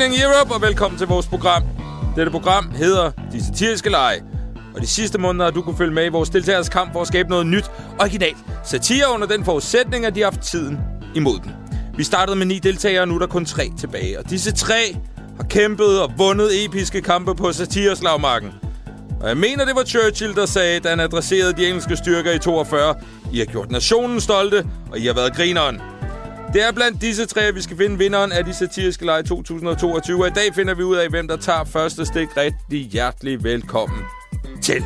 Evening Europe, og velkommen til vores program. Dette program hedder De Satiriske Lege. Og de sidste måneder har du kunne følge med i vores deltagers kamp for at skabe noget nyt, originalt satire under den forudsætning, at de har haft tiden imod den. Vi startede med ni deltagere, og nu er der kun tre tilbage. Og disse tre har kæmpet og vundet episke kampe på satireslagmarken. Og jeg mener, det var Churchill, der sagde, da han adresserede de engelske styrker i 42. I har gjort nationen stolte, og I har været grineren. Det er blandt disse tre, at vi skal finde vinderen af de satiriske lege 2022. Og i dag finder vi ud af, hvem der tager første stik. Rigtig hjertelig velkommen til.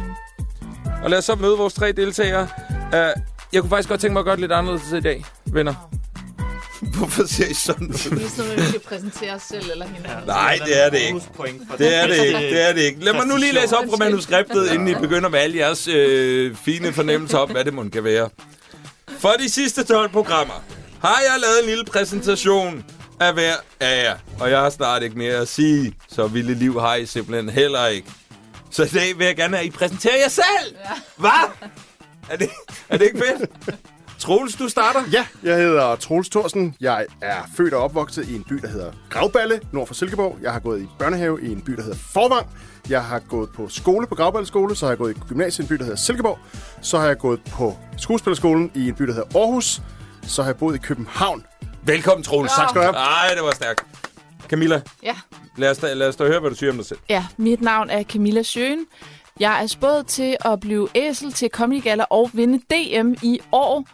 Og lad os så møde vores tre deltagere. Uh, jeg kunne faktisk godt tænke mig at gøre det lidt anderledes i dag, venner. Hvorfor ser I sådan ud? Det er sådan, at vi skal præsentere os selv eller hinanden. Nej, det er det ikke. Det er det ikke, det er det ikke. Lad mig nu lige læse op fra manuskriptet, inden I begynder med alle jeres øh, fine fornemmelser om, hvad det må kan være. For de sidste 12 programmer har jeg lavet en lille præsentation af hver af jer. Og jeg har snart ikke mere at sige, så vilde liv har I simpelthen heller ikke. Så i dag vil jeg gerne have, at I præsenterer jer selv. Ja. Hvad? Er det, er det ikke fedt? Troels, du starter. Ja, jeg hedder Troels Thorsen. Jeg er født og opvokset i en by, der hedder Gravballe, nord for Silkeborg. Jeg har gået i børnehave i en by, der hedder Forvang. Jeg har gået på skole på Gravballe skole, så har jeg gået i gymnasiet i en by, der hedder Silkeborg. Så har jeg gået på skuespillerskolen i en by, der hedder Aarhus. Så har jeg boet i København. Velkommen, Troels. Ja. Tak skal du have. Nej, det var stærkt. Camilla, Ja. lad os, da, lad os da høre, hvad du siger om dig selv. Ja, mit navn er Camilla Sjøen. Jeg er spået til at blive æsel til Comedy Gala og vinde DM i år.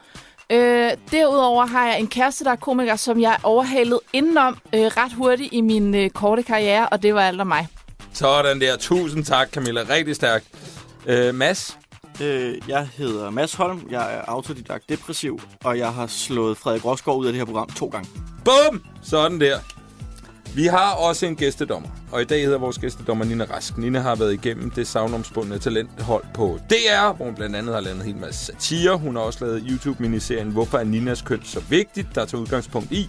Øh, derudover har jeg en kæreste, der er komiker, som jeg overhalede indenom øh, ret hurtigt i min øh, korte karriere, og det var alt om mig. Sådan der. Tusind tak, Camilla. Rigtig stærkt. Øh, Mads, Øh, jeg hedder Mads Holm, jeg er autodidakt depressiv, og jeg har slået Frederik Rosgaard ud af det her program to gange. Bum! Sådan der. Vi har også en gæstedommer, og i dag hedder vores gæstedommer Nina Rask. Nina har været igennem det savnomspundne talenthold på DR, hvor hun blandt andet har lavet en hel masse satire. Hun har også lavet YouTube-miniserien Hvorfor er Ninas køn så vigtigt, der tager udgangspunkt i,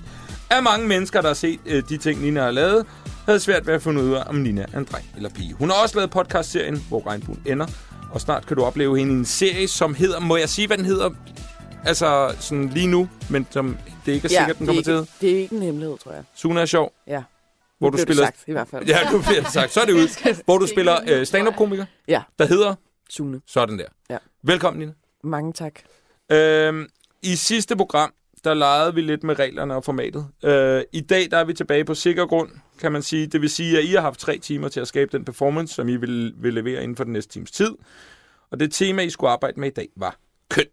at mange mennesker, der har set øh, de ting, Nina har lavet, havde svært ved at finde ud af, om Nina er en dreng eller pige. Hun har også lavet podcastserien, hvor regnbuen ender, og snart kan du opleve hende i en serie, som hedder, må jeg sige, hvad den hedder? Altså sådan lige nu, men som det ikke er sikkert, den er kommer til. det er ikke en hemmelighed, tror jeg. Suna er sjov. Ja. Hvor du spiller... sagt, i hvert fald. Ja, nu bliver det sagt. Så er det ud. Hvor du spiller øh, stand-up-komiker, Ja, der hedder Sune. sådan der. Ja. Velkommen, Nina. Mange tak. Øhm, I sidste program, der legede vi lidt med reglerne og formatet. Øh, I dag der er vi tilbage på sikker grund, kan man sige. Det vil sige, at I har haft tre timer til at skabe den performance, som I vil, vil levere inden for den næste times tid. Og det tema, I skulle arbejde med i dag, var køn.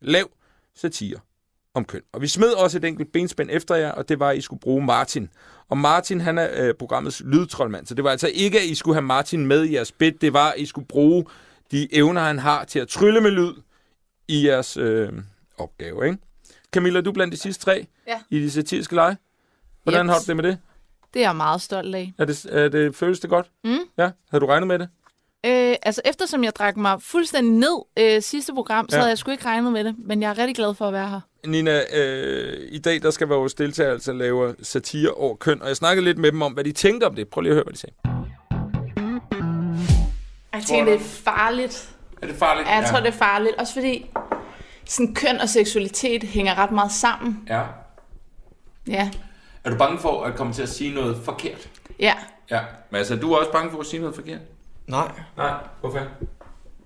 Lav satire om køn. Og vi smed også et enkelt benspænd efter jer, og det var, at I skulle bruge Martin. Og Martin, han er øh, programmets lydtrollmand, så det var altså ikke, at I skulle have Martin med i jeres bit, det var, at I skulle bruge de evner, han har til at trylle med lyd i jeres øh, opgave, ikke? Camilla, du blandt de sidste tre Ja. i de satiriske lege. Hvordan Jeps. har du det med det? Det er jeg meget stolt af. Er det, er det føles det godt? Mm. Ja, havde du regnet med det? Øh, altså, eftersom jeg drak mig fuldstændig ned øh, sidste program, så Ja. havde jeg sgu ikke regnet med det, men jeg er rigtig glad for at være her. Nina, øh, i dag der skal vores deltagere altså lave satire over køn, og jeg snakkede lidt med dem om, hvad de tænkte om det. Prøv lige at høre, hvad de sagde. Jeg tænker, det er farligt. Er det farligt? Ja, jeg tror, det er farligt. Også fordi sådan, køn og seksualitet hænger ret meget sammen. Ja. Ja. Er du bange for at komme til at sige noget forkert? Ja. Ja. Men altså, er du også bange for at sige noget forkert? Nej, Nej. Hvorfor?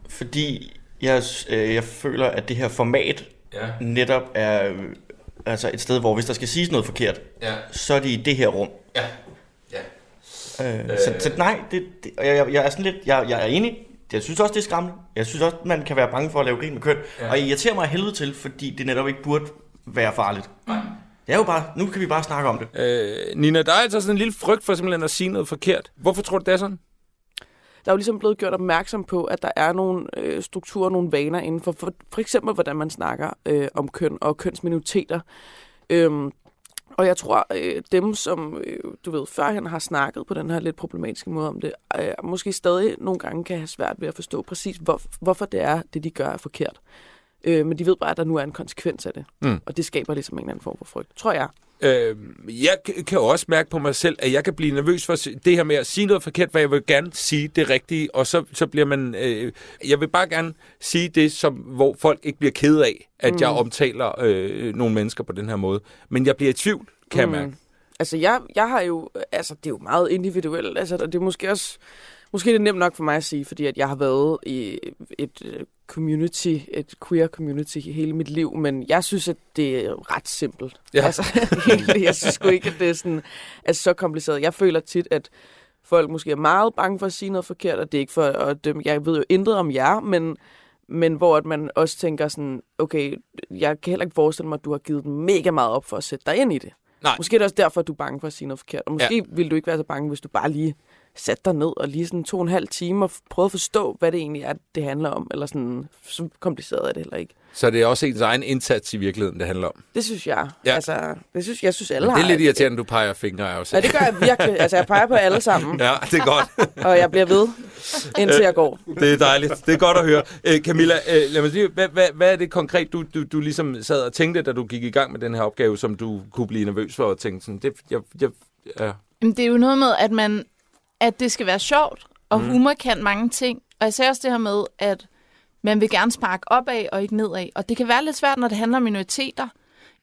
fordi jeg, øh, jeg føler, at det her format Ja. netop er øh, altså et sted, hvor hvis der skal siges noget forkert, Ja. så er det i det her rum. Ja. Ja. Øh, så, så nej, det, det, og jeg, jeg, er sådan lidt, jeg, jeg er enig. Jeg synes også, det er skræmmende. Jeg synes også, man kan være bange for at lave grin med køn. Ja. Og jeg irriterer mig helvede til, fordi det netop ikke burde være farligt. Nej. Det er jo bare, nu kan vi bare snakke om det. Øh, Nina, der er altså sådan en lille frygt for simpelthen at sige noget forkert. Hvorfor tror du, det er sådan? Der er jo ligesom blevet gjort opmærksom på, at der er nogle øh, strukturer, nogle vaner inden for, for, for eksempel, hvordan man snakker øh, om køn og kønsminoriteter. Øhm, og jeg tror, øh, dem, som øh, du ved, førhen har snakket på den her lidt problematiske måde om det, øh, måske stadig nogle gange kan have svært ved at forstå præcis, hvor, hvorfor det er, det de gør er forkert. Øh, men de ved bare, at der nu er en konsekvens af det. Mm. Og det skaber ligesom en eller anden form for frygt, tror jeg. Øh, jeg kan jo også mærke på mig selv, at jeg kan blive nervøs for det her med at sige noget forkert, for jeg vil gerne sige det rigtige, og så, så bliver man... Øh, jeg vil bare gerne sige det, som, hvor folk ikke bliver ked af, at mm. jeg omtaler øh, nogle mennesker på den her måde. Men jeg bliver i tvivl, kan mm. jeg mærke. altså, jeg, jeg har jo... Altså, det er jo meget individuelt. Altså, og det er måske også... Måske er det nemt nok for mig at sige, fordi at jeg har været i et øh, community, et queer community hele mit liv, men jeg synes, at det er ret simpelt. Ja. Altså, jeg synes sgu ikke, at det er, sådan, er så kompliceret. Jeg føler tit, at folk måske er meget bange for at sige noget forkert, og det er ikke for at dømme. Jeg ved jo intet om jer, men, men hvor at man også tænker sådan, okay, jeg kan heller ikke forestille mig, at du har givet mega meget op for at sætte dig ind i det. Nej. Måske er det også derfor, at du er bange for at sige noget forkert. Og måske ja. ville du ikke være så bange, hvis du bare lige satte dig ned og lige sådan to og en halv time og prøvede at forstå, hvad det egentlig er, det handler om. Eller sådan, så kompliceret er det heller ikke. Så det er også ens egen indsats i virkeligheden, det handler om. Det synes jeg. Ja. Altså, det synes, jeg synes alle Men det er har. lidt irriterende, at du peger fingre af os. Ja, det gør jeg virkelig. Altså, jeg peger på alle sammen, Ja, det er godt. og jeg bliver ved, indtil jeg går. Det er dejligt. Det er godt at høre. Øh, Camilla, øh, lad mig sige, hvad, hvad, hvad er det konkret, du, du, du ligesom sad og tænkte, da du gik i gang med den her opgave, som du kunne blive nervøs for og tænke sådan, det, jeg, jeg, ja. Jamen, det er jo noget med, at man at det skal være sjovt, og mm. humor kan mange ting. Og især også det her med, at man vil gerne sparke opad og ikke nedad. Og det kan være lidt svært, når det handler om minoriteter.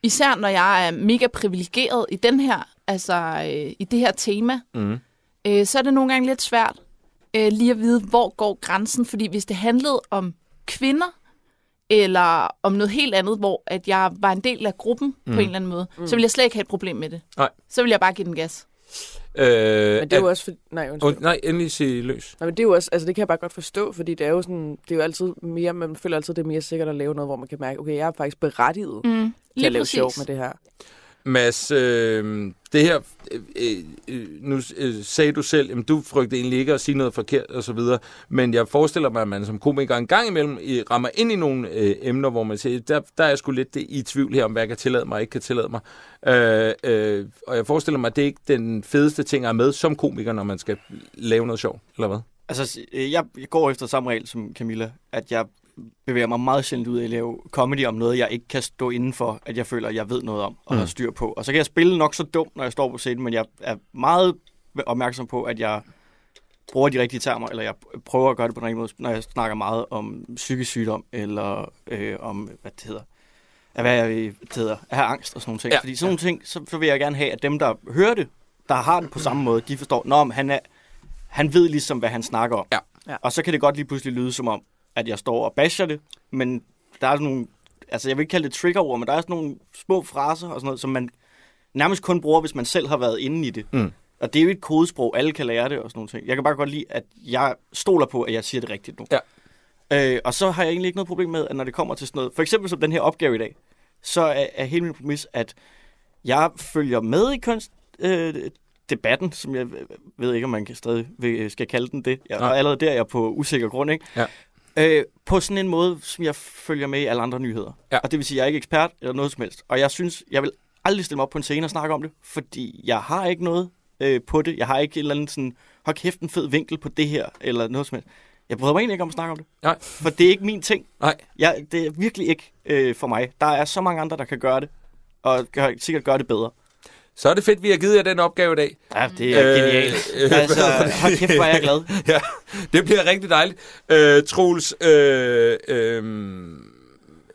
Især når jeg er mega privilegeret i den her, altså øh, i det her tema. Mm. Øh, så er det nogle gange lidt svært øh, lige at vide, hvor går grænsen. Fordi hvis det handlede om kvinder, eller om noget helt andet, hvor at jeg var en del af gruppen mm. på en eller anden måde, mm. så ville jeg slet ikke have et problem med det. Nej. Så ville jeg bare give den gas. Øh, Men det er jo også... For, nej, undskyld. Und, nej, endelig sige løs. Nej, men det er jo også, altså det kan jeg bare godt forstå, fordi det er jo sådan, det er jo altid mere, man føler altid, det er mere sikkert at lave noget, hvor man kan mærke, okay, jeg er faktisk berettiget mm, til at lave præcis. sjov med det her. Mads, øh, det her, øh, øh, øh, nu øh, sagde du selv, at du frygter egentlig ikke at sige noget forkert og så videre, men jeg forestiller mig, at man som komiker en gang imellem øh, rammer ind i nogle øh, emner, hvor man siger, der, der er jeg sgu lidt det, i tvivl her om, hvad jeg kan tillade mig og ikke kan tillade mig. Øh, øh, og jeg forestiller mig, at det er ikke den fedeste ting at have med som komiker, når man skal lave noget sjov, eller hvad? Altså, øh, jeg jeg går efter samme regel som Camilla, at jeg bevæger mig meget sjældent ud af at lave comedy om noget, jeg ikke kan stå inden for, at jeg føler, at jeg ved noget om og Mm. har styr på. Og så kan jeg spille nok så dumt, når jeg står på scenen, men jeg er meget opmærksom på, at jeg bruger de rigtige termer, eller jeg prøver at gøre det på den rigtige måde, når jeg snakker meget om psykisk sygdom, eller øh, om, hvad det hedder, at hvad jeg, det hedder, at have angst og sådan nogle ting. Ja. Ja. Fordi sådan nogle ting, så, så vil jeg gerne have, at dem, der hører det, der har det på samme måde, de forstår, Nå, men han, er, han ved ligesom, hvad han snakker om. Ja. Ja. Og så kan det godt lige pludselig lyde som om, at jeg står og basher det, men der er sådan nogle, altså jeg vil ikke kalde det triggerord, men der er sådan nogle små fraser og sådan noget, som man nærmest kun bruger, hvis man selv har været inde i det. Mm. Og det er jo et kodesprog, alle kan lære det og sådan nogle ting. Jeg kan bare godt lide, at jeg stoler på, at jeg siger det rigtigt nu. Ja. Øh, og så har jeg egentlig ikke noget problem med, at når det kommer til sådan noget, for eksempel som den her opgave i dag, så er, er hele min præmis, at jeg følger med i kunst, øh, debatten, som jeg ved ikke, om man kan stadig vil- skal kalde den det. Jeg, og allerede der er jeg på usikker grund, ikke? Ja. Øh, på sådan en måde, som jeg følger med i alle andre nyheder. Ja. Og det vil sige, at jeg er ikke ekspert eller noget som helst. Og jeg synes, jeg vil aldrig stille mig op på en scene og snakke om det, fordi jeg har ikke noget øh, på det. Jeg har ikke en eller anden sådan, hold kæft en fed vinkel på det her, eller noget som helst. Jeg bryder mig egentlig ikke om at snakke om det. Nej. For det er ikke min ting. Nej. Jeg, det er virkelig ikke øh, for mig. Der er så mange andre, der kan gøre det, og kan sikkert gøre det bedre. Så er det fedt, vi har givet jer den opgave i dag. Ja, det er Øh, øh, genialt. øh, altså, hold kæft, hvor er jeg glad. ja, det bliver rigtig dejligt. Øh, Troels, øh, øh,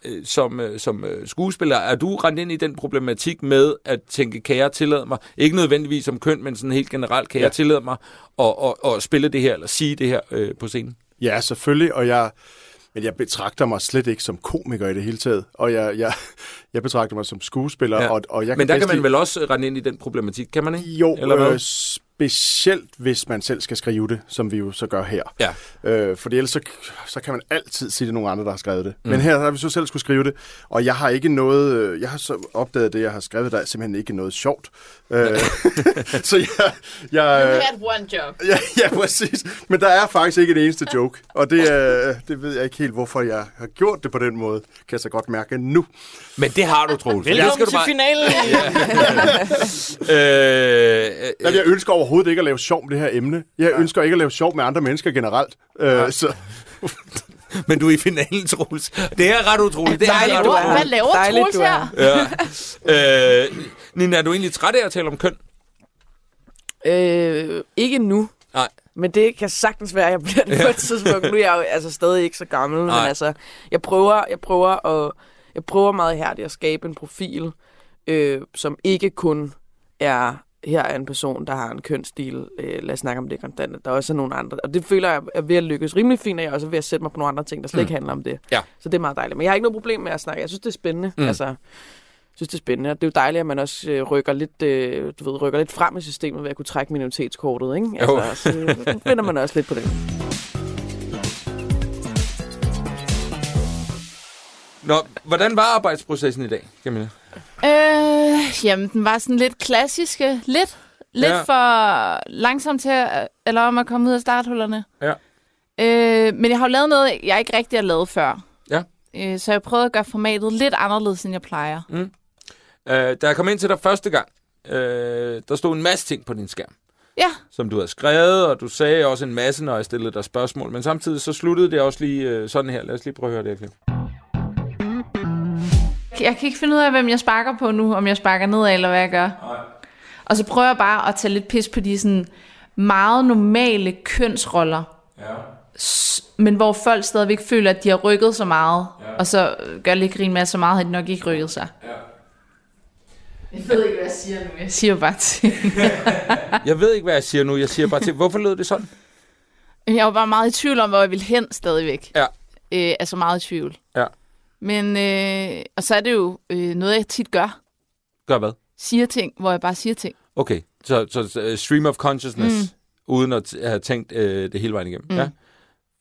øh, som, øh, som øh, skuespiller, er du rendt ind i den problematik med at tænke, kan jeg tillade mig, ikke nødvendigvis som køn, men sådan helt generelt, kan ja. Jeg tillade mig at, at, at spille det her, eller sige det her øh, på scenen? Ja, selvfølgelig, og jeg, men jeg betragter mig slet ikke som komiker i det hele taget. Og jeg, jeg, jeg betragter mig som skuespiller. Ja. Og, og jeg Men der kan man lide- vel også rende ind i den problematik, kan man ikke? Jo, Eller hvad? øh, specielt hvis man selv skal skrive det, som vi jo så gør her. Ja. Øh, fordi ellers så, så kan man altid sige, det er nogle andre, der har skrevet det. Mm. Men her har vi så selv skulle skrive det, og jeg har ikke noget, øh, jeg har så opdaget det, jeg har skrevet, der er simpelthen ikke noget sjovt. Øh, så jeg, You jeg, had one job. ja, ja, præcis. Men der er faktisk ikke en eneste joke, og det, øh, det ved jeg ikke helt, hvorfor jeg har gjort det på den måde, kan jeg så godt mærke nu. Men det har du, Troels. Det Velkommen skal du til finalen! Øh, øh, Men jeg ønsker overhovedet ikke at lave sjov med det her emne. Jeg ønsker ikke at lave sjov med andre mennesker generelt. Øh, så, men du er i finalen, Troels. Det er ret utroligt. Det er ret utroligt. her. Hvad laver Dejligt, Troels er her? Ja. Øh, Nina, er du egentlig træt af at tale om køn? Øh, ikke nu. Nej. Men det kan sagtens være, at jeg bliver det på et tidspunkt. Nu er jeg jo altså stadig ikke så gammel, Nej. men altså, jeg prøver, jeg prøver at, jeg prøver meget hærdigt at skabe en profil, øh, som ikke kun er her er en person, der har en kønsstil, øh, lad os snakke om det kontant. Der er også nogle andre, og det føler jeg er ved at lykkes rimelig fint, og jeg er også ved at sætte mig på nogle andre ting, der slet Mm. ikke handler om det. Ja. Så det er meget dejligt. Men jeg har ikke noget problem med at snakke. Jeg synes, det er spændende. Mm. Altså, synes, det er spændende. Og det er jo dejligt, at man også øh, rykker, lidt, øh, du ved, rykker lidt frem i systemet ved at kunne trække minoritetskortet. Ikke? Altså, så, så finder man også lidt på det. Nå, hvordan var arbejdsprocessen i dag, Camilla? Øh, jamen, den var sådan lidt klassiske. Lidt, lidt Ja. for langsom til at, eller om at komme ud af starthullerne. Ja. Øh, men jeg har jo lavet noget, jeg ikke rigtig har lavet før. Ja. Øh, så jeg prøvede at gøre formatet lidt anderledes, end jeg plejer. Øh, da jeg kom ind til dig første gang, øh, der stod en masse ting på din skærm, Ja, som du havde skrevet, og du sagde også en masse, når jeg stillede dig spørgsmål. Men samtidig så sluttede det også lige øh, sådan her. Lad os lige prøve at høre det her klip. Jeg kan ikke finde ud af, hvem jeg sparker på nu, om jeg sparker nedad, eller hvad jeg gør. Nej. Og så prøver jeg bare at tage lidt pis på de sådan meget normale kønsroller, Ja. men hvor folk stadigvæk føler, at de har rykket så meget, Ja. og så gør lidt grin med, at så meget har de nok ikke rykket sig. Ja. Jeg ved ikke, hvad jeg siger nu. Jeg siger bare til. Jeg ved ikke, hvad jeg siger nu. Jeg siger bare til, hvorfor lød det sådan? Jeg var bare meget i tvivl om, hvor jeg ville hen stadigvæk. Ja. Øh, altså meget i tvivl. Ja. Men, øh, og så er det jo øh, noget, jeg tit gør. Gør hvad? Siger ting, hvor jeg bare siger ting. Okay, så, så, uh, stream of consciousness, mm. uden at have tænkt uh, det hele vejen igennem. Mm. Ja.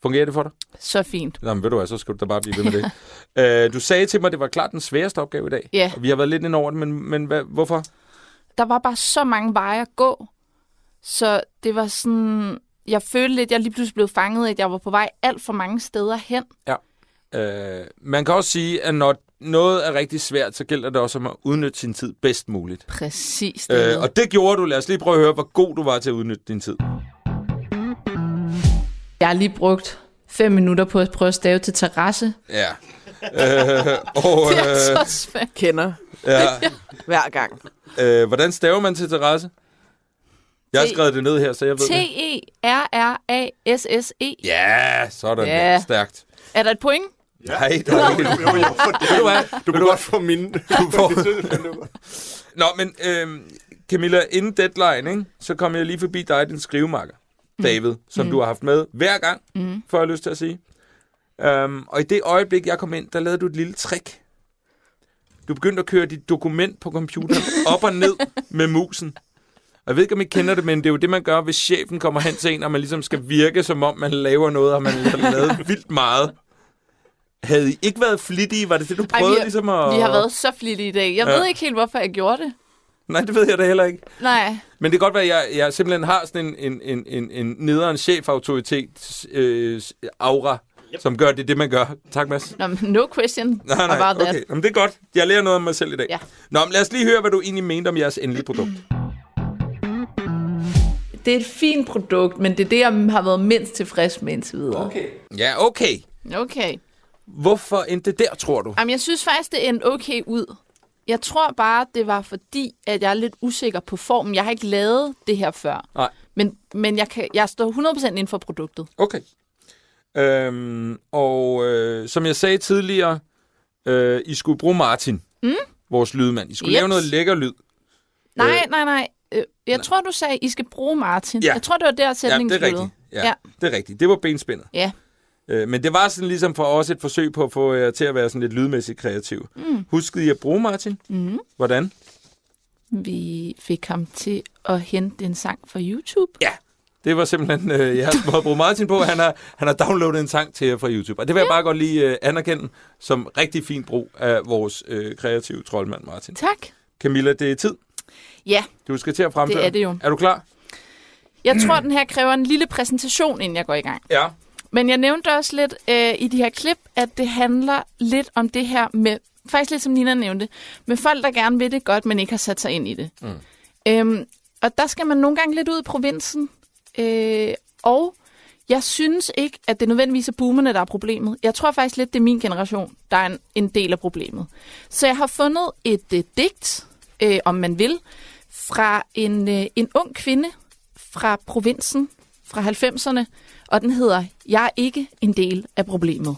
Fungerer det for dig? Så fint. Nå, men ved du hvad, så skal du da bare blive ved med det. uh, du sagde til mig, at det var klart den sværeste opgave i dag. Ja. Og vi har været lidt ind over det, men, men hvad, hvorfor? Der var bare så mange veje at gå. Så det var sådan... Jeg følte lidt, at jeg lige pludselig blev fanget, at jeg var på vej alt for mange steder hen. Uh, man kan også sige, at når noget er rigtig svært, så gælder det også om at udnytte sin tid bedst muligt. Præcis det. Uh, og det gjorde du. Lad os lige prøve at høre, hvor god du var til at udnytte din tid. Jeg har lige brugt fem minutter på at prøve at stave til terrasse. Ja. Uh, og, Det er uh, så svært. Kender ja. hver gang. Uh, hvordan staver man til terrasse? Jeg har skrevet det ned her, så jeg ved det. E T-E-R-R-A-S-S-E. Ja, sådan Ja. der. Stærkt. Er der et point? Nej, der er ikke. Jo, jo, for det. Ved du hvad? Du kan godt få min... Du får... Nå, men øhm, Camilla, inden deadline, ikke, så kom jeg lige forbi dig, din skrivemakker, David, som mm. du har haft med hver gang, mm. får jeg lyst til at sige. Um, og i det øjeblik, jeg kom ind, der lavede du et lille trick. Du begyndte at køre dit dokument på computeren op og ned med musen. Og jeg ved ikke, om I kender det, men det er jo det, man gør, hvis chefen kommer hen til en, og man ligesom skal virke, som om man laver noget, og man har lavet vildt meget. Havde I ikke været flittige? Var det det, du Ej, prøvede vi, har, ligesom at... vi har været så flittige i dag. Jeg Ja. ved ikke helt, hvorfor jeg gjorde det. Nej, det ved jeg da heller ikke. Nej. Men det kan godt være, at jeg, jeg simpelthen har sådan en, en, en, en, en nederen chefautoritet øh, aura, yep. som gør, det det, man gør. Tak, Mads. Nå, no question Nej, nej, about that. okay. Jamen, det er godt. Jeg lærer noget om mig selv i dag. Ja. Nå, men lad os lige høre, hvad du egentlig mente om jeres endelige produkt. Det er et fint produkt, men det er det, jeg har været mindst tilfreds med indtil videre. Okay. Ja, okay. Okay. Hvorfor endte det der, tror du? Jamen, jeg synes faktisk, det endte okay ud. Jeg tror bare, det var fordi, at jeg er lidt usikker på formen. Jeg har ikke lavet det her før. Nej. Men, men jeg, kan, jeg står 100% inden for produktet. Okay. Øhm, og øh, som jeg sagde tidligere, øh, I skulle bruge Martin, mm? vores lydmand. I skulle Yes. lave noget lækker lyd. Nej, nej, nej. Øh, Jeg tror, du sagde, I skal bruge Martin. Ja. Jeg tror, det var der Ja, sætningen det er rigtigt. Ja, Ja. det er rigtigt. Det var benspændet. Ja. Øh, men det var sådan ligesom for os et forsøg på at få jer til at være sådan lidt lydmæssigt kreativ. Mm. Huskede I at bruge Martin? Mm. Hvordan? Vi fik ham til at hente en sang fra YouTube. Ja. Det var simpelthen øh, jeres måde at bruge Martin på. Han har, han har downloadet en sang til jer fra YouTube. Og det vil jeg bare godt lige øh, anerkende som rigtig fin brug af vores øh, kreative troldmand Martin. Tak. Camilla, det er tid. Ja, Du skal til at fremføre. Det er det jo. Er du klar? jeg tror, den her kræver en lille præsentation, inden jeg går i gang. Ja. Men jeg nævnte også lidt øh, i de her klip, at det handler lidt om det her med, faktisk lidt som Nina nævnte, med folk, der gerne vil det godt, men ikke har sat sig ind i det. Mm. Øhm, og der skal man nogle gange lidt ud i provinsen. Øh, og jeg synes ikke, at det nødvendigvis er boomerne, der er problemet. Jeg tror faktisk lidt, det er min generation, der er en, en del af problemet. Så jeg har fundet et øh, digt, øh, om man vil, fra en, øh, en ung kvinde fra provinsen fra 90'erne, og den hedder Jeg er ikke en del af problemet.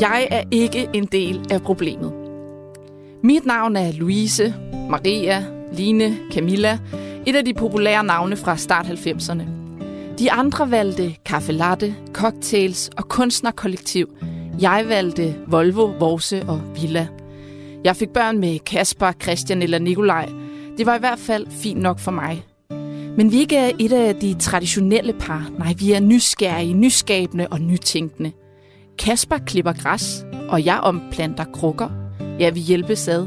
Jeg er ikke en del af problemet. Mit navn er Louise, Maria, Line, Camilla. Et af de populære navne fra start 90'erne. De andre valgte kaffe latte, cocktails og kunstnerkollektiv. Jeg valgte Volvo, Vorse og Villa. Jeg fik børn med Kasper, Christian eller Nikolaj. Det var i hvert fald fint nok for mig. Men vi er ikke et af de traditionelle par. Nej, vi er nysgerrige, nyskabende og nytænkende. Kasper klipper græs, og jeg omplanter krukker. Ja, vi hjælpes ad.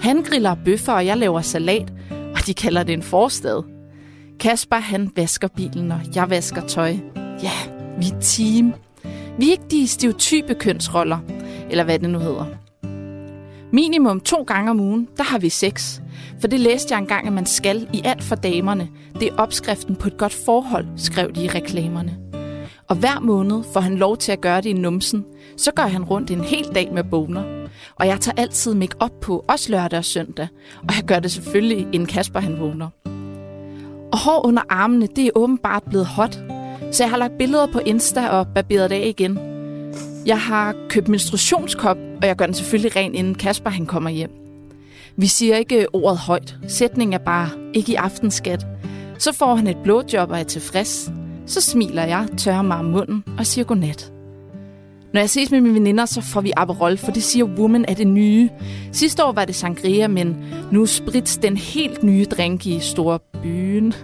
Han griller bøffer, og jeg laver salat, og de kalder det en forstad. Kasper, han vasker bilen, og jeg vasker tøj. Ja, vi er team. Vi er ikke de stereotype kønsroller, eller hvad det nu hedder. Minimum to gange om ugen, der har vi sex. For det læste jeg engang, at man skal i alt for damerne. Det er opskriften på et godt forhold, skrev de i reklamerne. Og hver måned får han lov til at gøre det i numsen. Så gør han rundt en hel dag med boner. Og jeg tager altid make op på, også lørdag og søndag. Og jeg gør det selvfølgelig, inden Kasper han vågner. Og hår under armene, det er åbenbart blevet hot. Så jeg har lagt billeder på Insta og barberet det af igen. Jeg har købt menstruationskop, og jeg gør den selvfølgelig ren, inden Kasper han kommer hjem. Vi siger ikke ordet højt. Sætningen er bare, ikke i aften, skat. Så får han et blowjob og er tilfreds. Så smiler jeg, tørrer mig om munden og siger godnat. Når jeg ses med mine veninder, så får vi Aperol, for det siger Woman er det nye. Sidste år var det sangria, men nu Sprits den helt nye drink i store byen.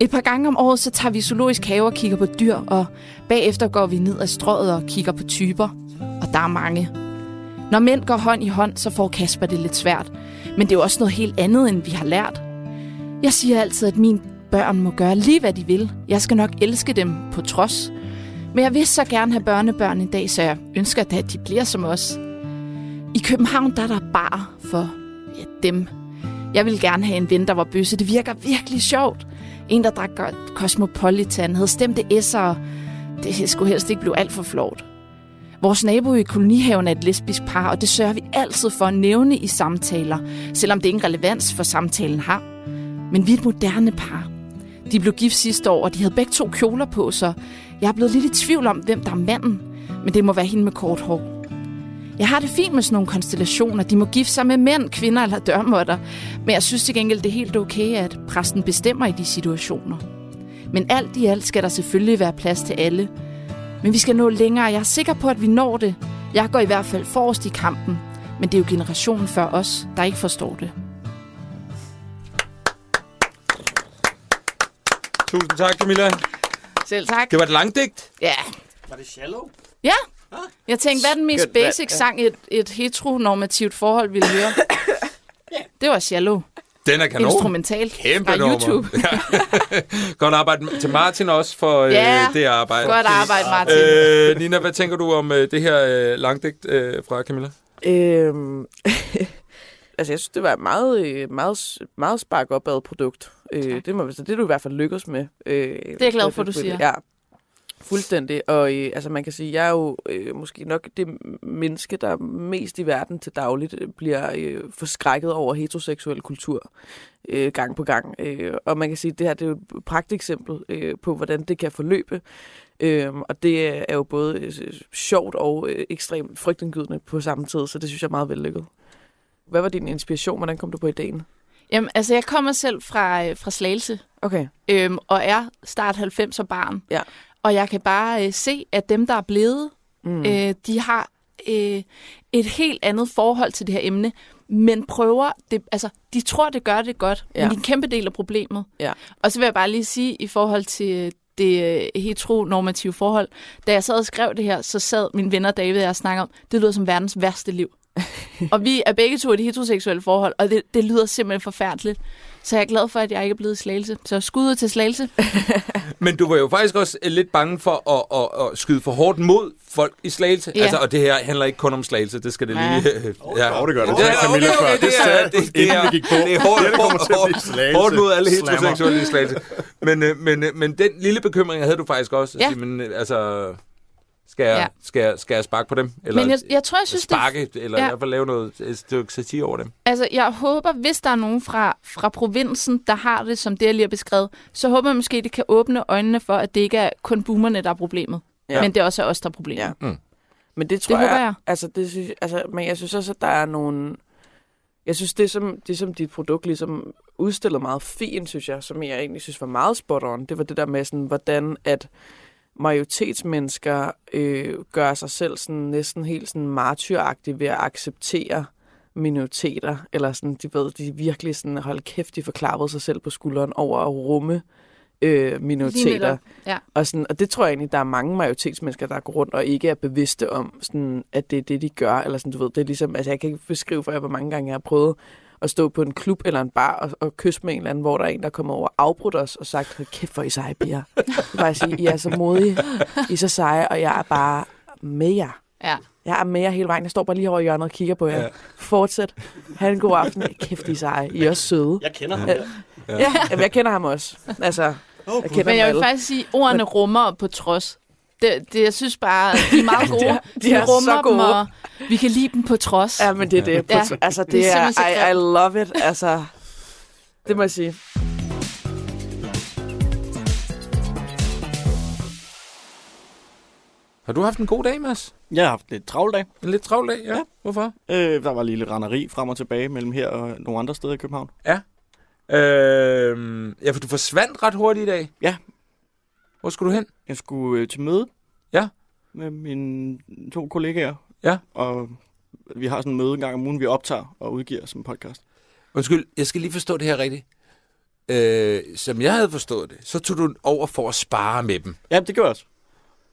Et par gange om året, så tager vi zoologisk have og kigger på dyr, og bagefter går vi ned ad strøget og kigger på typer. Og der er mange. Når mænd går hånd i hånd, så får Kasper det lidt svært. Men det er jo også noget helt andet, end vi har lært. Jeg siger altid, at mine børn må gøre lige, hvad de vil. Jeg skal nok elske dem på trods. Men jeg vil så gerne have børnebørn en dag, så jeg ønsker, at de bliver som os. I København der er der bar for ja, dem. Jeg vil gerne have en ven, der var bøsse. Det virker virkelig sjovt. En, der drak Cosmopolitan, havde stemte S'er. Det skulle helst ikke blive alt for flot. Vores nabo i kolonihaven er et lesbisk par, og det sørger vi altid for at nævne i samtaler, selvom det ingen relevans for samtalen har. Men vi er et moderne par. De blev gift sidste år, og de havde begge to kjoler på, så jeg er blevet lidt i tvivl om, hvem der er manden. Men det må være hende med kort hår. Jeg har det fint med sådan nogle konstellationer. De må gifte sig med mænd, kvinder eller dørmåtter. Men jeg synes til gengæld, det er helt okay, at præsten bestemmer i de situationer. Men alt i alt skal der selvfølgelig være plads til alle. Men vi skal nå længere. Jeg er sikker på, at vi når det. Jeg går i hvert fald forrest i kampen. Men det er jo generationen før os, der ikke forstår det. Tusind tak, Camilla. Selv tak. Det var et langdigt. Ja. Var det shallow? Ja. Jeg tænkte, hvad er den mest Skønt, basic sang, et, et heteronormativt forhold ville høre? Det var Shallow. Den er kanon. Instrumental Kæmpe fra nummer. YouTube. Ja. Godt arbejde til Martin også for øh, Ja, det arbejde. Godt arbejde, Martin. Øh, Nina, hvad tænker du om øh, det her øh, langdigt øh, fra Camilla? Øhm, altså, jeg synes, det var et meget, øh, meget, meget spark opad produkt. Øh, det, må, så det er du i hvert fald lykkes med. Øh, det er jeg glad for, du siger. Ja, fuldstændig. Og øh, altså, man kan sige, jeg er jo øh, måske nok det menneske, der mest i verden til dagligt øh, bliver øh, forskrækket over heteroseksuel kultur øh, gang på gang. Øh, og man kan sige, at det her det er jo et pragteksempel øh, på, hvordan det kan forløbe. Øhm, og det er jo både øh, sjovt og øh, ekstremt frygtindgydende på samme tid, så det synes jeg er meget vellykket. Hvad var din inspiration? Hvordan kom du på ideen? Jamen, altså, jeg kommer selv fra, øh, fra Slagelse, Okay. øhm, og er start 90'er barn. Ja. Og jeg kan bare øh, se, at dem, der er blevet, Mm. øh, de har øh, et helt andet forhold til det her emne, men prøver, det, altså, de tror, det gør det godt, ja. Men de er en kæmpe del af problemet. Ja. Og så vil jeg bare lige sige, i forhold til det øh, heteronormative forhold, da jeg sad og skrev det her, så sad min venner David og jeg og snakkede om, det lyder som verdens værste liv. og vi er begge to i det heteroseksuelle forhold, og det, det lyder simpelthen forfærdeligt. Så jeg er glad for, at jeg ikke er blevet i slagelse. Så skud ud til slagelse. Men du var jo faktisk også øh, lidt bange for at, at, at skyde for hårdt mod folk i slagelse. Ja. Altså, og det her handler ikke kun om slagelse, det skal det Ja. lige... øh, ja. Jo, det gør det. Ja, Det er Camilla okay, før. okay, det er, det, det, Inden er, gik på. det er hårdt, Det, hårdt, hårdt, hårdt mod alle heteroseksuelle i slagelse. Men, øh, men, men den lille bekymring havde du faktisk også. Ja. sige, men, altså, skal jeg, Ja. skal, jeg, skal jeg sparke på dem? Eller Men jeg, jeg tror, jeg synes, det er sparke, eller ja. i hvert fald lave noget et stykke satire over dem. Altså, jeg håber, hvis der er nogen fra, fra provinsen, der har det, som det, jeg lige har beskrevet, så håber jeg måske, det kan åbne øjnene for, at det ikke er kun boomerne, der er problemet. Ja. Men det er også os, der er problemet. Ja. Ja. Men det tror Det håber jeg, jeg. Altså, det synes, altså, men jeg synes også, at der er nogle... Jeg synes også, at der er nogle... Jeg synes, det som, det som dit produkt ligesom udstillede meget fint, synes jeg, som jeg egentlig synes var meget spot on, det var det der med, sådan, hvordan at majoritetsmennesker øh, gør sig selv sådan, næsten helt sådan martyragtige ved at acceptere minoriteter, eller sådan, de ved, de virkelig sådan, hold kæft, de forklappede sig selv på skulderen over at rumme øh, minoriteter. Ja. Og, sådan, og det tror jeg egentlig, der er mange majoritetsmennesker, der går rundt og ikke er bevidste om, sådan, at det er det, de gør. Eller sådan, du ved, det er ligesom, altså jeg kan ikke beskrive for jer, hvor mange gange jeg har prøvet at stå på en klub eller en bar og, og kysse med en eller anden, hvor der er en, der kommer over og afbrudt os og sagt, kæft, hvor I seje, piger. Jeg bare sige, I er så modige, I er så seje, og jeg er bare med jer. Ja. Jeg er med jer hele vejen. Jeg står bare lige over i hjørnet og kigger på jer. Ja. Ja. Fortsæt. Ha' en god aften. Kæft, I er seje. I er også søde. Jeg kender ham. Ja. Ja, jamen, jeg kender ham også. Altså, jeg kender Men jeg vil alle. faktisk sige, ordene rummer på trods. Det, det, jeg synes bare, de er meget gode. De er- de de er så rummer dem, gode. og vi kan lide dem på trods. Ja, men det er det. Ja. Ja. Altså, det, Det er er, simpelthen så I, I love it. Altså, det må jeg sige. Har du haft en god dag, Mads? Jeg har haft lidt travlt dag. En lidt travl dag, ja. ja. Ja. Hvorfor? Øh, der var lige lidt renderi frem og tilbage mellem her og nogle andre steder i København. Øh, ja, for du forsvandt ret hurtigt i dag. Ja. Hvor skulle du hen? Jeg skulle øh, til møde. Ja. Med mine to kollegaer. Ja. Og vi har sådan en møde en gang om ugen, vi optager og udgiver som podcast. Undskyld, jeg skal lige forstå det her rigtigt. Øh, som jeg havde forstået det, så tog du over for at spare med dem. Ja, det gør jeg også.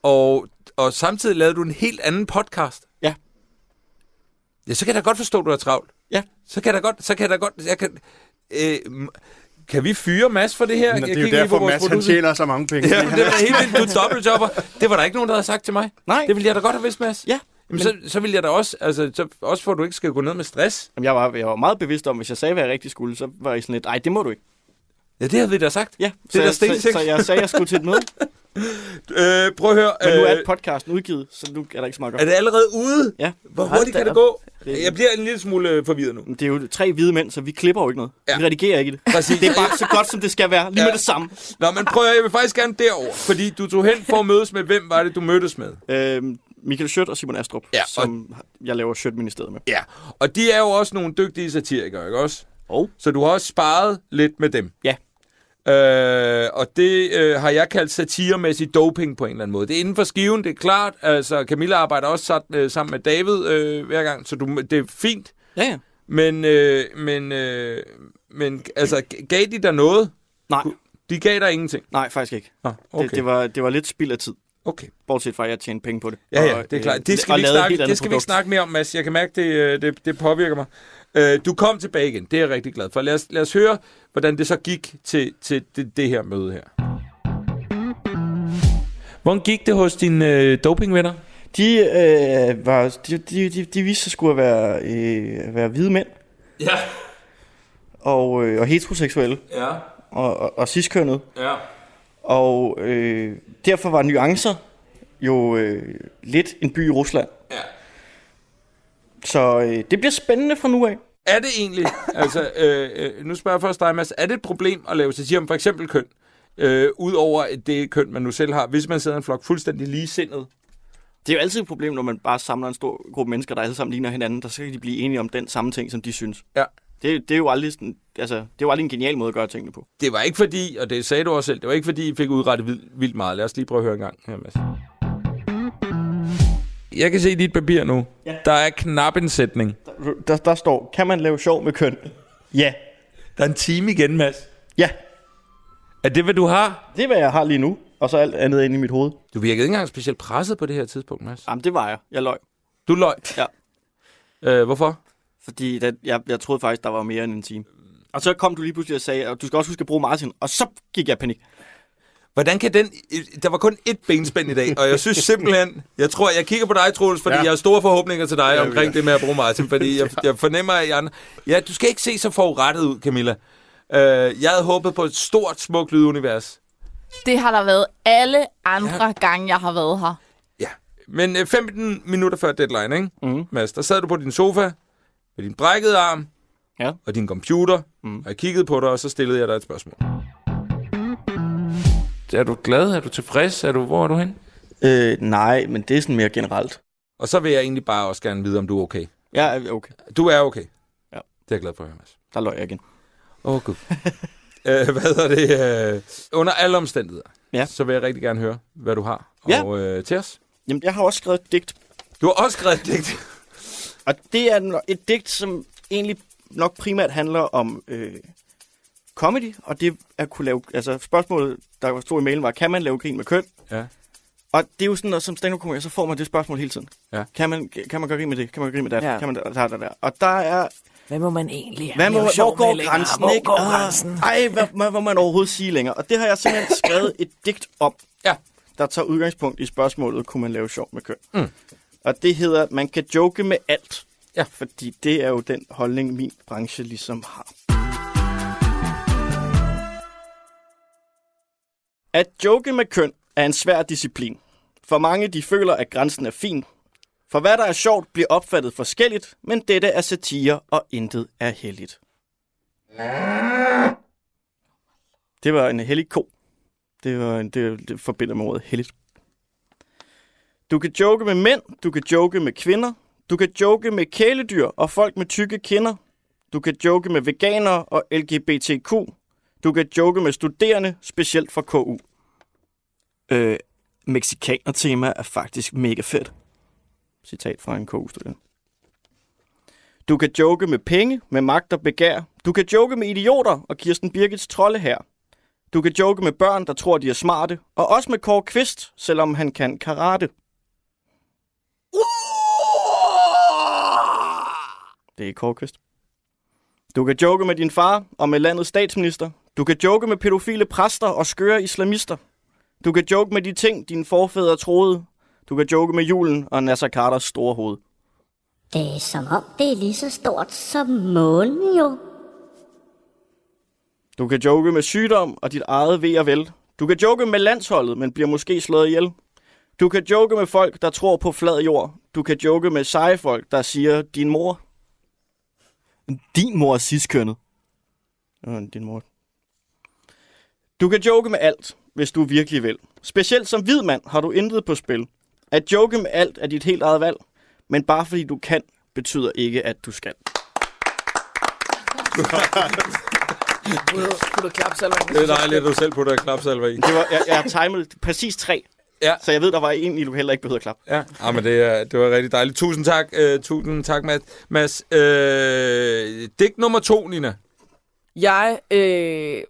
Og, og samtidig lavede du en helt anden podcast. Ja. Ja, så kan jeg da godt forstå, at du er travlt. Ja. Så kan jeg da godt, så kan jeg da godt, jeg kan, øh, kan vi fyre Mads for det her? Men det er Jeg jo derfor, Mads han producer. tjener så mange penge. Ja, det var helt vildt, du dobbeltjobber. Det var der ikke nogen, der havde sagt til mig. Nej, Det ville jeg da godt have vidst, Mads. Ja, Jamen, så, så ville jeg da også, altså, så, også for at du ikke skal gå ned med stress. Jamen, jeg, var, jeg var meget bevidst om, hvis jeg sagde, hvad jeg rigtig skulle, så var jeg sådan lidt, nej, det må du ikke. Ja, det havde vi da sagt. Ja, Det så, jeg, så, så, jeg sagde, jeg skulle til et møde. Øh, prøv at høre. Men nu er øh, podcasten udgivet, så nu er der ikke så meget at er det allerede ude? Ja. Hvor hurtigt kan det gå? Jeg bliver en lille smule øh, forvirret nu. Det er jo tre hvide mænd, så vi klipper jo ikke noget. Ja. Vi redigerer ikke det. Præcis. Det er bare så godt, som det skal være. Lige Ja. med det samme. Nå, men prøv at jeg vil faktisk gerne derover, fordi du tog hen for at mødes med, hvem var det, du mødtes med? Øhm, Michael Schødt og Simon Astrup, ja, og- som jeg laver Schødt-ministeriet med. Ja, og de er jo også nogle dygtige satirikere, ikke også? Og? Så du har også sparet lidt med dem. Ja. Øh, og det øh, har jeg kaldt satiremæssig doping på en eller anden måde. Det er inden for skiven, det er klart. Altså, Camilla arbejder også sat, øh, sammen med David øh, hver gang, så du, det er fint. Ja, ja. Men, øh, men, øh, men altså, gav de dig noget? Nej, De gav dig ingenting? nej, faktisk ikke. Ah, Okay. Det, det, var, det var lidt spild af tid. okay. Bortset fra, at jeg tjente penge på det. Ja, ja, det er øh, klart. Det skal, vi ikke, snakke, det skal vi ikke snakke mere om, Mads. Jeg kan mærke, det, øh, det, det påvirker mig. Øh, Du kom tilbage igen. Det er jeg rigtig glad for. Lad os, lad os høre, hvordan det så gik til, til det, det her møde her. Hvordan gik det hos dine øh, dopingvenner? De, øh, var, de, de, de, de viste sig skulle at være, øh, være hvide mænd Ja, og, øh, og heteroseksuelle ja, og, og, og ciskønnet. ja. Og øh, derfor var nuancer jo øh, lidt en by i Rusland. Ja. Så øh, det bliver spændende fra nu af. Er det egentlig, altså, øh, øh, nu spørger jeg først dig, Mads, er det et problem at lave satire om for eksempel køn, øh, udover det køn, man nu selv har, hvis man sidder en flok fuldstændig ligesindet? Det er jo altid et problem, når man bare samler en stor gruppe mennesker, der alle sammen ligner hinanden, der så kan de blive enige om den samme ting, som de synes. Ja. Det, det, er jo aldrig sådan, altså, det er jo aldrig en genial måde at gøre tingene på. Det var ikke fordi, og det sagde du også selv, det var ikke fordi, I fik udrettet vildt, vildt meget. Lad os lige prøve at høre en gang her, Mads. Jeg kan se i dit papir nu. Ja. Der er knap en sætning. Der, der, der står, kan man lave sjov med køn? Ja. Der er en time igen, Mads. Ja, Er det, hvad du har? det er, hvad jeg har lige nu, og så alt andet ind i mit hoved. Du virkede ikke engang specielt presset på det her tidspunkt, Mads. Jamen, det var jeg. Jeg løg. Du løg. Ja. Øh, hvorfor? Fordi da, jeg, jeg troede faktisk, der var mere end en time. Og så kom du lige pludselig og sagde, at du skal også huske at bruge Martin. Og så gik jeg i panik. Hvordan kan den... Der var kun ét benspænd i dag, og jeg synes simpelthen... Jeg tror, jeg kigger på dig, Troels, fordi ja. Jeg har store forhåbninger til dig Ja, omkring ja. det med at bruge Martin, fordi jeg, jeg fornemmer, at jeg... Ja, du skal ikke se så forurettet ud, Camilla. Øh, jeg havde håbet på et stort, smukt lydunivers. Det har der været alle andre ja. gange, jeg har været her. Ja. Men øh, 15 minutter før deadline, ikke? Mhm. Mads, der sad du på din sofa med din brækkede arm Ja. og din computer, Mhm. og jeg kiggede på dig, og så stillede jeg dig et spørgsmål. Er du glad? Er du tilfreds? Er du, hvor er du hen? Øh, nej, men det er sådan mere generelt. Og så vil jeg egentlig bare også gerne vide, om du er okay. Ja, er okay. Du er okay? Ja. Det er jeg glad for at høre, Mads. Der løg jeg igen. Åh, oh, gud. øh, hvad er det? Øh, under alle omstændigheder, Ja. så vil jeg rigtig gerne høre, hvad du har. Ja. Og øh, til os. Jamen, jeg har også skrevet et digt. Du har også skrevet et digt. Og det er et digt, som egentlig nok primært handler om øh, comedy, og det at kunne lave... Altså, spørgsmålet, der stod i mailen, var, kan man lave grin med køn? Ja. Og det er jo sådan, at som stand up så får man det spørgsmål hele tiden. Ja. Kan man, kan man gøre grin med det? Kan man gøre grin med det? Ja. Kan man der, der, der. Og der er... Hvad må man egentlig Hvad må, hvor går længere? grænsen, Hvor ikke? går Ah, grænsen? Ej, hvad, hvad, hvad må man overhovedet sige længere? Og det har jeg simpelthen skrevet et digt om, Ja. der tager udgangspunkt i spørgsmålet, kunne man lave sjov med køn? Mm. Og det hedder, man kan joke med alt. Ja. Fordi det er jo den holdning, min branche ligesom har. At joke med køn er en svær disciplin. For mange de føler, at grænsen er fin. For hvad der er sjovt, bliver opfattet forskelligt, men dette er satire, og intet er heldigt. Det var en hellig ko. Det, var en, det, det forbinder med ordet helligt. Du kan joke med mænd, du kan joke med kvinder, du kan joke med kæledyr og folk med tykke kinder. Du kan joke med veganere og LGBTQ. Du kan joke med studerende, specielt fra KU. Øh, Mexikaner-tema er faktisk mega fedt. Citat fra en KU-studerende. Du kan joke med penge, med magt og begær. Du kan joke med idioter og Kirsten Birgits trolde her. Du kan joke med børn, der tror, de er smarte. Og også med Kåre Kvist, selvom han kan karate. Det er Kåre Kvist. Du kan joke med din far og med landets statsminister. Du kan joke med pædofile præster og skøre islamister. Du kan joke med de ting, dine forfædre troede. Du kan joke med julen og Nasser Carters store hoved. Det er som om, det er lige så stort som månen jo. Du kan joke med sygdom og dit eget ved og vel. Du kan joke med landsholdet, men bliver måske slået ihjel. Du kan joke med folk, der tror på flad jord. Du kan joke med seje folk, der siger, din mor. Din mor er ciskønnet. Øh, din mor. Du kan joke med alt, hvis du virkelig vil. Specielt som hvid mand har du intet på spil. At joke med alt er dit helt eget valg. Men bare fordi du kan, betyder ikke, at du skal. Du, klappe selv? Det er dejligt, at du selv putter klapsalver i. Det var, jeg, jeg har timet præcis tre. Ja. Så jeg ved, der var en i, du heller ikke behøvede at klappe. Ja, ah, men det, er, det var rigtig dejligt. Tusind tak, uh, tusind tak, Mads. Mads øh, digt nummer to, Nina. Jeg, øh,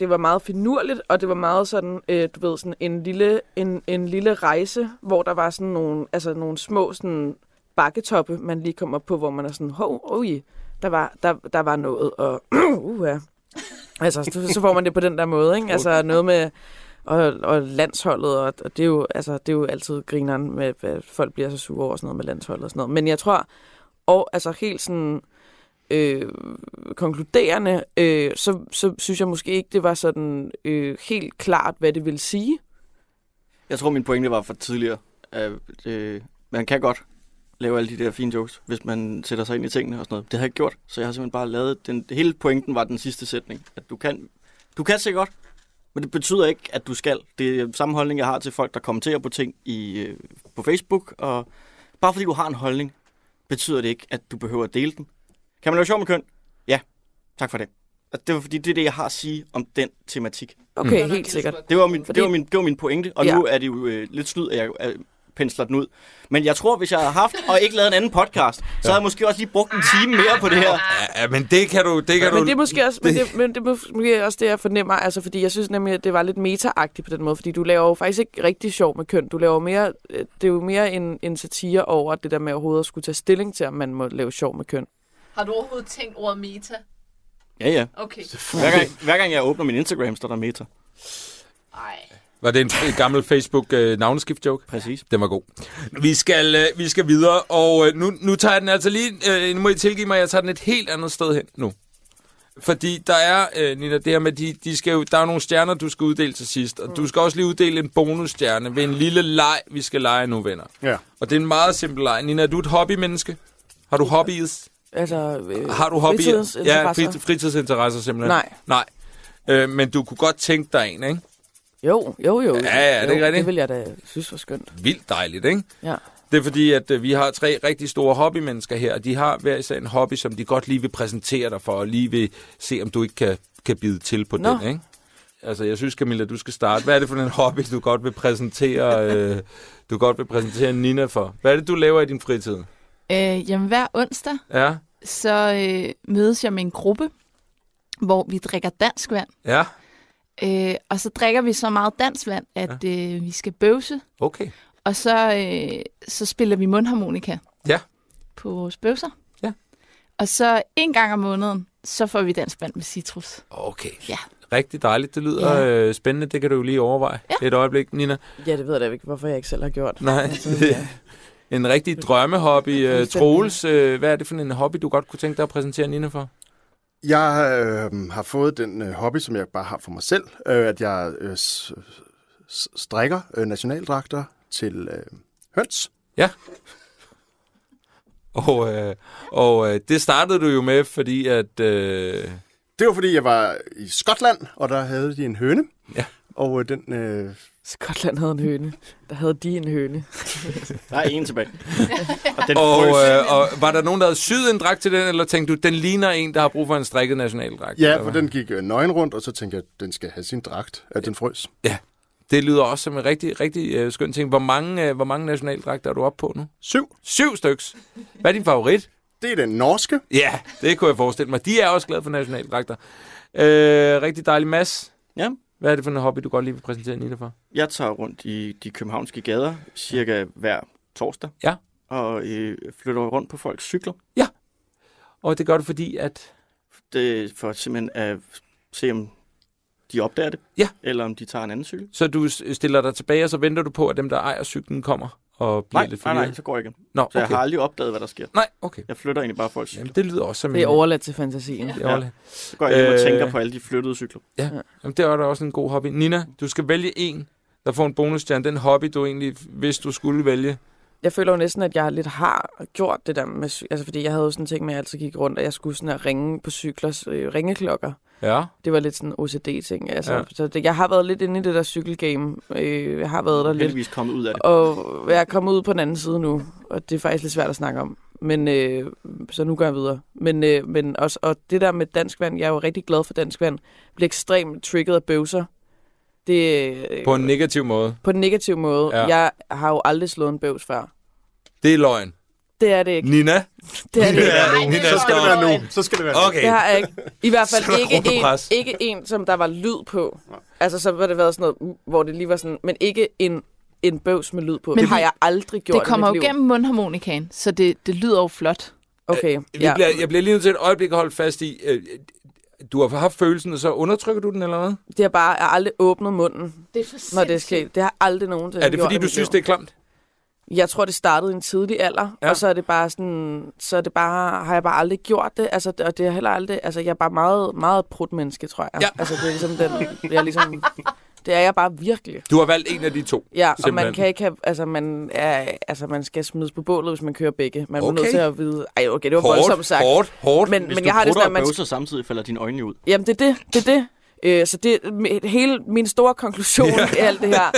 det var meget finurligt, og det var meget sådan, øh, du ved, sådan en lille, en, en lille rejse, hvor der var sådan nogle, altså nogle små sådan bakketoppe, man lige kom op på, hvor man er sådan, hov, oj, der var, der, der var noget, og uh, ja. Altså, så, så får man det på den der måde, ikke? Altså noget med, og, og landsholdet, og, og det, er jo, altså, det er jo altid grineren med, at folk bliver så sure over sådan noget med landsholdet og sådan noget. Men jeg tror, og altså helt sådan øh, øh, konkluderende, øh, så, så synes jeg måske ikke, det var sådan øh, helt klart, hvad det vil sige. Jeg tror, min pointe var for tidligere. At, øh, man kan godt lave alle de der fine jokes, hvis man sætter sig ind i tingene og sådan noget. Det har jeg ikke gjort, så jeg har simpelthen bare lavet... Den, hele pointen var den sidste sætning. At du kan, du kan se godt, men det betyder ikke, at du skal. Det er samme holdning, jeg har til folk, der kommenterer på ting i, øh, på Facebook. Og bare fordi du har en holdning, betyder det ikke, at du behøver at dele den. Kan man lave sjov med køn? Ja, tak for det. Og det var fordi, det er det, jeg har at sige om den tematik. Okay, Mm. helt sikkert. Det var min, Fordi- det var min, det var min pointe, og Ja. nu er det jo øh, lidt snyd, at jeg øh, pensler den ud. Men jeg tror, hvis jeg havde haft og ikke lavet en anden podcast, så havde jeg måske også lige brugt en time mere på det her. Ja, ja, men det kan du... Det kan Men du det er måske også, men det, men det er måske også det, jeg fornemmer, altså fordi jeg synes nemlig, at det var lidt meta-agtigt på den måde, fordi du laver jo faktisk ikke rigtig sjov med køn. Du laver mere, øh, det er jo mere en, en satire over det der med overhovedet at skulle tage stilling til, om man må lave sjov med køn. Har du overhovedet tænkt ordet meta? Ja, ja. Okay. Hver gang, hver gang jeg åbner min Instagram, står der meta. Ej. Var det en, en gammel Facebook-navneskift-joke? Præcis. Den var god. Vi skal, øh, vi skal videre, og øh, nu, nu tager jeg den altså lige... Øh, nu må I tilgive mig, jeg tager den et helt andet sted hen nu. Fordi der er, øh, Nina, det her med, de, de skal jo, der er nogle stjerner, du skal uddele til sidst. Og du skal også lige uddele en bonusstjerne ved en lille leg, vi skal lege nu, venner. Ja. Og det er en meget simpel leg. Nina, er du et hobbymenneske? Har du hobbies? Altså, øh, Har du hobbyer? Ja, fritidsinteresser? frit, fritidsinteresser simpelthen. Nej. Nej. Øh, men du kunne godt tænke dig en, ikke? Jo, jo, jo. Ja, ja, det er jo, rigtigt. Det vil jeg da synes var skønt. Vildt dejligt, ikke? Ja. Det er fordi, at øh, vi har tre rigtig store hobbymennesker her, og de har hver især en hobby, som de godt lige vil præsentere dig for, og lige vil se, om du ikke kan, kan bide til på Nå. den, ikke? Altså, jeg synes, Camilla, du skal starte. Hvad er det for en hobby, du godt vil præsentere, øh, du godt vil præsentere Nina for? Hvad er det, du laver i din fritid? Øh, jamen, hver onsdag, Ja, så øh, mødes jeg med en gruppe, hvor vi drikker dansk vand. ja, Øh, og så drikker vi så meget dansk vand, at øh, vi skal bøvse. okay. Og så, øh, så spiller vi mundharmonika Ja. på vores bøvser. Ja. Og så en gang om måneden, så får vi dansk vand med citrus. Okay. Ja. Rigtig dejligt. Det lyder Ja. øh, spændende. Det kan du jo lige overveje Ja. et øjeblik, Nina. Ja, det ved jeg da ikke, hvorfor jeg ikke selv har gjort. Nej, Altså, ja. En rigtig drømmehobby. Øh. Troels, øh, hvad er det for en hobby, du godt kunne tænke dig at præsentere Nina for? Jeg øh, har fået den øh, hobby, som jeg bare har for mig selv, øh, at jeg øh, strikker øh, nationaldragter til øh, høns. Og, øh, og øh, det startede du jo med, fordi at... Øh, Det var, fordi jeg var i Skotland, og der havde de en høne. Ja. Og øh, den... Øh, Skotland havde en høne. Der havde de en høne. Der er en tilbage. og den og, frøs. øh, og var der nogen, der havde syet en dragt til den, eller tænkte du, den ligner en, der har brug for en strikket nationaldragt? ja, for den gik øh, nøgen rundt, og så tænkte jeg, at den skal have sin dragt, at den frøs. Det lyder også som en rigtig, rigtig øh, skøn ting. Hvor mange, øh, hvor mange nationaldragter er du oppe på nu? Syv. Syv styks. Hvad er din favorit? Det er den norske. Ja, det kunne jeg forestille mig. De er også glade for nationaldragter. Øh, rigtig dejlig Mads. Ja. Hvad er det for en hobby, du godt lige vil præsentere Nina for? Jeg tager rundt i de københavnske gader cirka hver torsdag. Ja. Og øh, flytter rundt på folks cykler. Og det gør du fordi, at... Det for simpelthen at se, om de opdager det. Ja. Eller om de tager en anden cykel. Så du stiller dig tilbage, og så venter du på, at dem, der ejer cyklen, kommer og bliver Nej, lidt nej, forvirret? nej, så går jeg ikke. Nå, Så okay. jeg har aldrig opdaget, hvad der sker. Nej, okay. Jeg flytter egentlig bare folks cykler. Jamen, det lyder også som Det er en... overladt til fantasien. Det er overladt. Så går jeg hjem og Øh. tænker på alle de flyttede cykler. Jamen, det er da også en god hobby. Nina, du skal vælge en, der får en bonusstjerne. Den hobby, du egentlig, hvis du skulle vælge. Jeg føler jo næsten, at jeg lidt har gjort det der med... Altså, fordi jeg havde jo sådan en ting med, at jeg altid gik rundt, og jeg skulle sådan at ringe på cyklers øh, ringeklokker. Ja. Det var lidt sådan en OCD-ting. Altså, Ja. Så det, jeg har været lidt inde i det der cykelgame. Øh, jeg har været der lidt. Heldigvis kommet ud af det. Og jeg er kommet ud på den anden side nu, og det er faktisk lidt svært at snakke om. Men, øh, så nu går jeg videre. Men, øh, men også, og det der med dansk vand, jeg er jo rigtig glad for dansk vand, bliver ekstremt trigget af bøvser. Det, øh, På en negativ måde. på en negativ måde. Ja. Ja. Jeg har jo aldrig slået en bøvs før. Det er løgn. Det er det ikke. Nina? Det er det ikke. Nina Så skal det være nu. Så skal det være nu. Okay. Det har jeg ikke. I hvert fald ikke en, ikke en, som der var lyd på. Altså, så var det været sådan noget, uh, hvor det lige var sådan, men ikke en, en bøvs med lyd på. Men det har jeg aldrig gjort det kommer i jo liv. gennem mundharmonikaen, så det, det lyder jo flot. Okay, Vi bliver, jeg bliver lige nødt til et øjeblik at holde fast i. øh, Du har haft følelsen, og så undertrykker du den, eller hvad? Det er bare, jeg har aldrig åbnet munden, Det er for når det er sket. Det har aldrig nogensinde Er det fordi, du synes, det er klamt? Jeg tror, det startede i en tidlig alder, Ja. og så er det bare sådan, så er det bare, har jeg bare aldrig gjort det, altså, og det er heller aldrig, altså, jeg er bare meget, meget prut menneske, tror jeg. Ja. Altså, det er ligesom den, jeg er ligesom, det er jeg bare virkelig. Du har valgt en af de to. Ja, og Simpelthen. man kan ikke have, altså, man er, altså, man skal smides på bålet, hvis man kører begge. Man er Okay. nødt til at vide, ej, okay, det var voldsomt Hårdt, sagt. hårdt, hårdt. Men, Hvis men du jeg har det sådan, at og man, samtidig falder dine øjne ud. Jamen, det er det. Det er det. Øh, så det, hele min store konklusion i alt det her,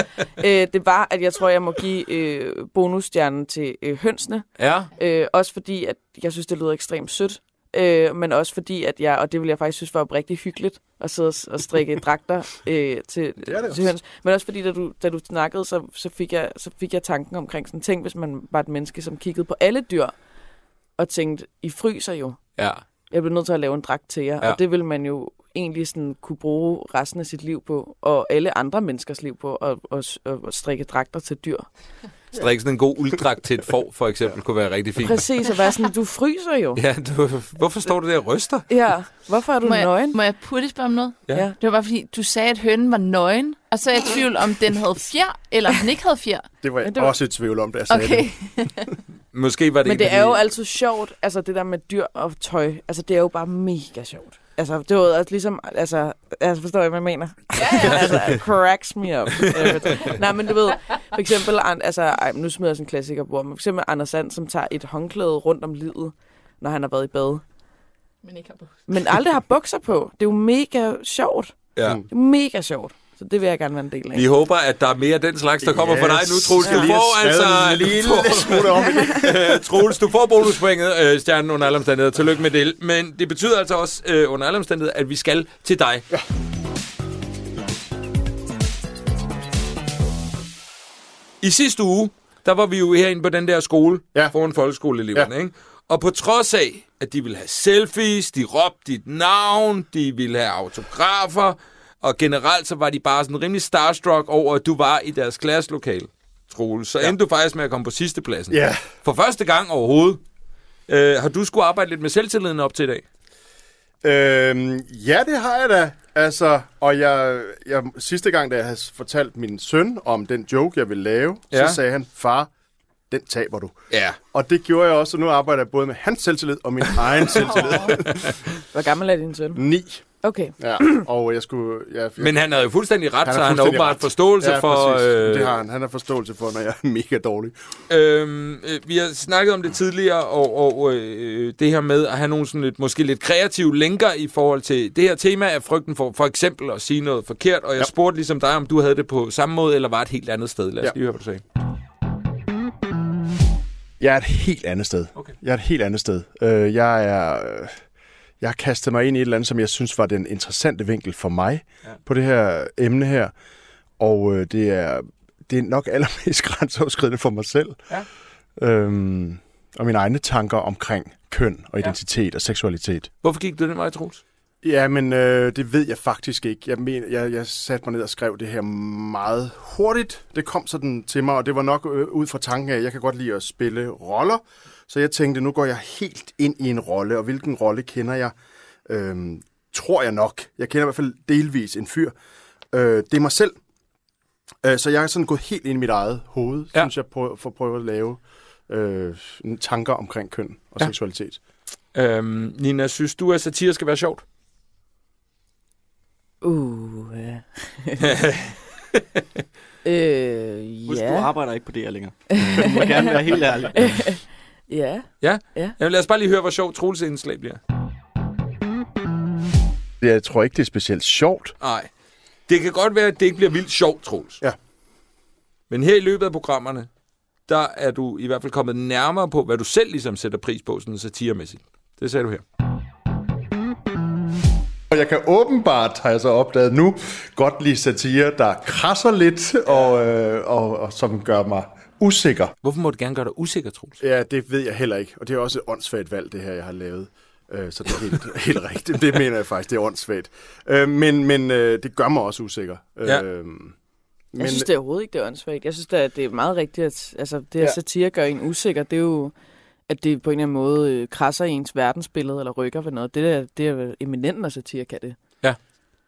øh, det var, at jeg tror, jeg må give øh, bonusstjernen til øh, hønsene. Ja, Øh, også fordi, at jeg synes, det lyder ekstremt sødt. Øh, men også fordi, at jeg, og det vil jeg faktisk synes var rigtig hyggeligt, at sidde og, strikke dragter øh, til, Det det til høns. Men også fordi, da du, da du snakkede, så, så, fik jeg, så fik jeg tanken omkring sådan, tænk, hvis man var et menneske, som kiggede på alle dyr, og tænkte, I fryser jo. ja. Jeg bliver nødt til at lave en dragt til jer. Ja. Ja. Og det vil man jo egentlig sådan kunne bruge resten af sit liv på, og alle andre menneskers liv på, at, at, at strikke dragter til dyr. Strik sådan en god ulddragt til et får, for eksempel, kunne være rigtig fint. Præcis, og være sådan, du fryser jo. Ja, du, hvorfor står du der og ryster? Ja, hvorfor er du Må jeg, nøgen? må jeg putte spørge om noget? Ja. Ja. Det var bare fordi, du sagde, at hønen var nøgen, og så er jeg i tvivl om, den havde fjer, eller den ikke havde fjer. Det var Ja, jeg det var- også et tvivl om, da jeg sagde Okay. det. Måske var det Men en det er de- jo altid sjovt, altså det der med dyr og tøj, altså det er jo bare mega sjovt. Altså, det var altså ligesom, altså, altså forstår jeg, hvad jeg mener? Ja, ja. altså, cracks me up. Nej, men du ved, for eksempel, altså, ej, nu smider jeg sådan en klassiker på, men for eksempel Anders Sand, som tager et håndklæde rundt om livet, når han har været i bad, Men ikke har på. men aldrig har bukser på. Det er jo mega sjovt. Ja. Det er mega sjovt. Så det vil jeg gerne være en del af. Vi håber, at der er mere af den slags, der kommer yes. fra dig nu, Troels. Du Jeg har lige får altså... lille smule om. Øh, Troels, du får bonuspoinget, øh, stjernen under alle omstændigheder. Tillykke med det. Men det betyder altså også øh, under alle omstændigheder, at vi skal til dig. Ja. I sidste uge, der var vi jo herinde på den der skole Ja. ja. foran folkeskoleeleverne, Ja. ikke? Og på trods af, at de ville have selfies, de råbte dit navn, de ville have autografer, og generelt så var de bare sådan rimelig starstruck over, at du var i deres klasselokale, Troels. Så ja. endte du faktisk med at komme på sidste pladsen. Ja. For første gang overhovedet. Øh, har du skulle arbejde lidt med selvtilliden op til i dag? Øhm, ja, det har jeg da. Altså, og jeg, jeg, sidste gang, da jeg havde fortalt min søn om den joke, jeg ville lave, ja. Ja. så sagde han, far, den taber du. Ja. Og det gjorde jeg også, og nu arbejder jeg både med hans selvtillid og min egen selvtillid. Hvor gammel er din søn? Ni. Okay. Ja, og jeg skulle... Jeg, jeg, Men han havde jo fuldstændig ret, Han så han har fuldstændig åbenbart ret. forståelse ja, for... præcis. Øh, Det har han. Han har forståelse for, når jeg er mega dårlig. Øhm, øh, vi har snakket om det tidligere, og, og øh, det her med at have nogle sådan lidt, måske lidt kreative linker i forhold til det her tema af frygten for for eksempel at sige noget forkert, og jeg Ja. ja. spurgte ligesom dig, om du havde det på samme måde, eller var et helt andet sted. Lad os Ja. ja. lige høre, hvad du sagde. Jeg er et helt andet sted. Okay. Jeg er et helt andet sted. Øh, jeg er... øh, Jeg kastet mig ind i et eller andet, som jeg synes var den interessante vinkel for mig ja. Ja. på det her emne her. Og øh, det er det er nok allermest grænseoverskridende for mig selv. Ja. Øhm, og mine egne tanker omkring køn og identitet og seksualitet. Hvorfor gik du den vej, Troels? Ja, men øh, det ved jeg faktisk ikke. Jeg, men, jeg, jeg satte mig ned og skrev det her meget hurtigt. Det kom sådan til mig, og det var nok øh, ud fra tanken af, at jeg kan godt lide at spille roller. Så jeg tænkte, nu går jeg helt ind i en rolle, og hvilken rolle kender jeg? Øhm, tror jeg nok. Jeg kender i hvert fald delvis en fyr. Øh, det er mig selv. Øh, så jeg er sådan gået helt ind i mit eget hoved, ja. Synes jeg, på, for at prøve at lave øh, tanker omkring køn og ja. Seksualitet. Øhm, Nina, synes du, at satire skal være sjovt? Uh, ja. øh, Husk, du ja. arbejder ikke på det her længere. Du må gerne være helt ærlig. Ja. Jamen, lad os bare lige høre, hvor sjovt Troels indslag bliver. Jeg tror ikke, det er specielt sjovt. Nej. Det kan godt være, at det ikke bliver vildt sjovt, Troels. Ja. Men her i løbet af programmerne, der er du i hvert fald kommet nærmere på, hvad du selv ligesom sætter pris på, sådan satiremæssigt. Det sagde du her. Og jeg kan åbenbart, har jeg så opdaget nu, godt lide satire, der krasser lidt, og, øh, og, og som gør mig usikker. Hvorfor må du gerne gøre dig usikker, Troels? Ja, det ved jeg heller ikke. Og det er også et åndssvagt valg, det her, jeg har lavet. Øh, så det er helt, helt rigtigt. Det mener jeg faktisk, det er åndssvagt. Øh, men men øh, det gør mig også usikker. Ja. Øh, Jeg synes det er overhovedet ikke, det er åndssvagt. Jeg synes da, at det er meget rigtigt, at altså, det her Ja. ja. satire gør en usikker. Det er jo, at det på en eller anden måde øh, krasser i ens verdensbillede eller rykker ved noget. Det er, det er eminent, når satire kan det.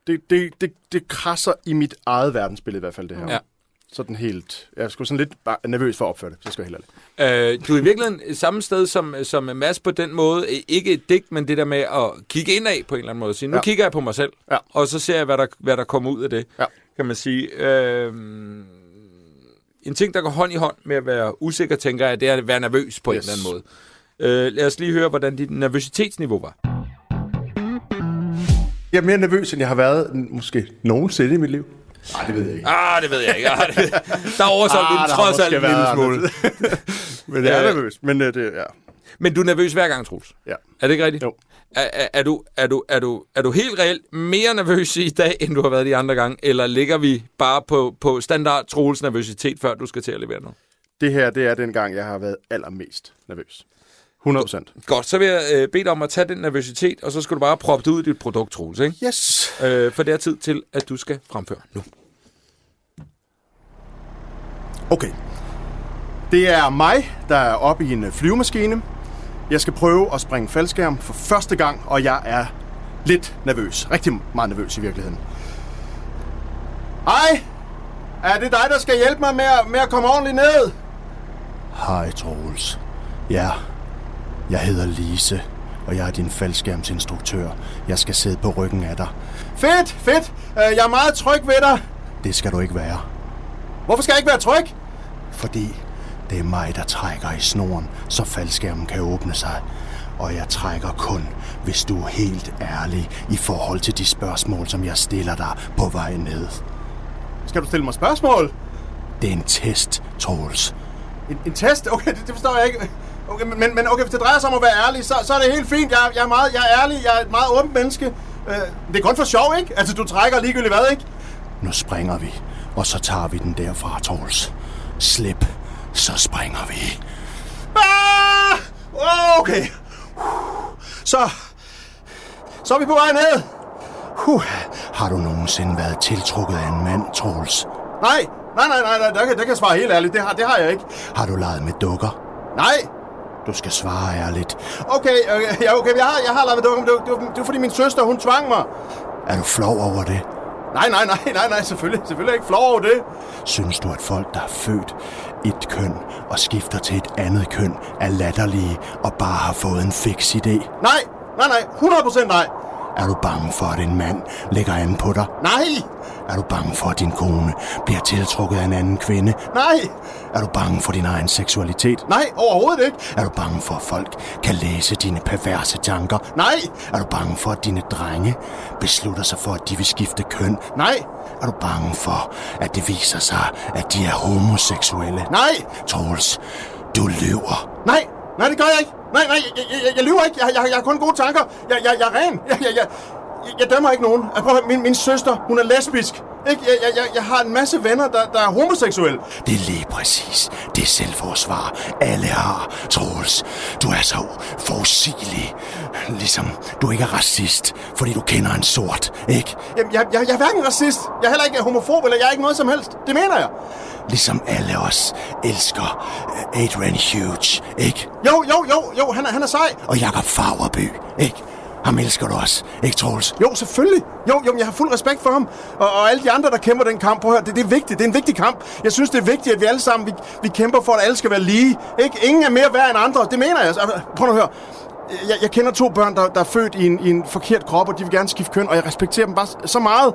det, det, det, det krasser i mit eget verdensbillede i hvert fald, det her. Ja. Sådan helt... Jeg sgu sådan lidt bare nervøs for at opføre det, så skal jeg helt ærlig. Øh, du er i virkeligheden samme sted som, som Mads på den måde. Ikke et digt, men det der med at kigge indad på en eller anden måde. Sige, nu Ja. kigger jeg på mig selv, Ja. og så ser jeg, hvad der, hvad der kommer ud af det, Ja. kan man sige. Øh, en ting, der går hånd i hånd med at være usikker, tænker jeg, det er at være nervøs på yes. en eller anden måde. Øh, lad os lige høre, hvordan dit nervøsitetsniveau var. Jeg er mere nervøs, end jeg har været måske nogensinde i mit liv. Nej, det ved jeg ikke. Ah, det ved jeg ikke. Ah, det ved... Der oversolgte ah, Ah, trods alt en lille smule. Men jeg er Øh. nervøs. Men øh, det, ja. Men du er nervøs hver gang, Troels. Ja. Er det ikke rigtigt? Jo. Er, er, er, du, er, du, er, du, er du helt reelt mere nervøs i dag, end du har været de andre gange? Eller ligger vi bare på, på standard Troels nervøsitet, før du skal til at levere noget? Det her, det er den gang, jeg har været allermest nervøs. 100 procent. Godt, så vil jeg øh, bede dig om at tage den nervøsitet, og så skal du bare proppe det ud i dit produkt, Troels. Ikke? Yes. Øh, for det er tid til, at du skal fremføre nu. Okay. Det er mig, der er oppe i en øh, flyvemaskine. Jeg skal prøve at springe faldskærm for første gang, og jeg er lidt nervøs. Rigtig meget nervøs i virkeligheden. Hej! Er det dig, der skal hjælpe mig med at, med at komme ordentligt ned? Hej, Troels. Ja, jeg hedder Lise, og jeg er din faldskærmsinstruktør. Jeg skal sidde på ryggen af dig. Fedt, fedt. Øh, Jeg er meget tryg ved dig. Det skal du ikke være. Hvorfor skal jeg ikke være tryg? Fordi det er mig, der trækker i snoren, så faldskærmen kan åbne sig. Og jeg trækker kun, hvis du er helt ærlig i forhold til de spørgsmål, som jeg stiller dig på vej ned. Skal du stille mig spørgsmål? Det er en test, Troels. En, en test? Okay, det, det forstår jeg ikke. Okay, men, men okay, hvis det drejer sig om at være ærlig, så, så er det helt fint. Jeg, jeg, er meget, jeg er ærlig, jeg er et meget åbent menneske. Øh, det er kun for sjov, ikke? Altså, du trækker ligegyldigt hvad, ikke? Nu springer vi, og så tager vi den derfra, Troels. Slip, så springer vi. Ah! Okay. Så... Så er vi på vej ned. Huh. Har du nogensinde været tiltrukket af en mand, Troels? Nej, nej, nej, nej, nej, der kan, der kan jeg svare helt ærligt. Det har, det har jeg ikke. Har du leget med dukker? Nej. Du skal svare ærligt. Okay, okay, ja, okay, jeg har, jeg har lavet dukke, men det, var- det, var- det var fordi min søster, hun tvang mig. Er du flov over det? Nej, nej, nej, nej, nej, selvfølgelig, selvfølgelig er jeg ikke flov over det. Synes du, at folk, der er født et køn og skifter til et andet køn, er latterlige og bare har fået en fix idé? Nej, nej, nej, 100% nej. Er du bange for, at en mand lægger an på dig? Nej, er du bange for, at din kone bliver tiltrukket af en anden kvinde? nej, Er du bange for din egen seksualitet? nej, overhovedet ikke. Er du bange for, at folk kan læse dine perverse tanker? Nej, Er du bange for, at dine drenge beslutter sig for, at de vil skifte køn? nej, Er du bange for, at det viser sig, at de er homoseksuelle? nej, Troels, du lyver. nej, nej, det gør jeg ikke. Nej, nej, jeg, jeg, jeg, jeg lyver ikke. Jeg, jeg, jeg har kun gode tanker. Jeg, jeg, jeg er ren. Jeg, jeg, jeg, jeg, dømmer ikke nogen. Prøv, min, min søster, hun er lesbisk. Ikke? Jeg, jeg, jeg, jeg har en masse venner, der, der er homoseksuelle. Det er lige præcis det selvforsvar, alle har. Troels, du er så forudsigelig. Ligesom du ikke er racist, fordi du kender en sort, ikke? Jamen, jeg, jeg, jeg er hverken racist. Jeg er heller ikke homofob, eller jeg er ikke noget som helst. Det mener jeg. Ligesom alle os elsker øh, Adrian Hughes, ikke? Jo, jo, jo, jo, han er, han er sej. Og Jakob Fagerby, ikke? Ham elsker du også, ikke Troels? Jo, selvfølgelig. Jo, jo, jeg har fuld respekt for ham. Og, og alle de andre, der kæmper den kamp, prøv at høre, det, det er vigtigt. Det er en vigtig kamp. Jeg synes, det er vigtigt, at vi alle sammen vi, vi kæmper for, at alle skal være lige. Ikke? Ingen er mere værd end andre. Det mener jeg. Altså, Prøv at høre. Jeg, jeg kender to børn, der, der er født i en, i en forkert krop, og de vil gerne skifte køn, og jeg respekterer dem bare så meget.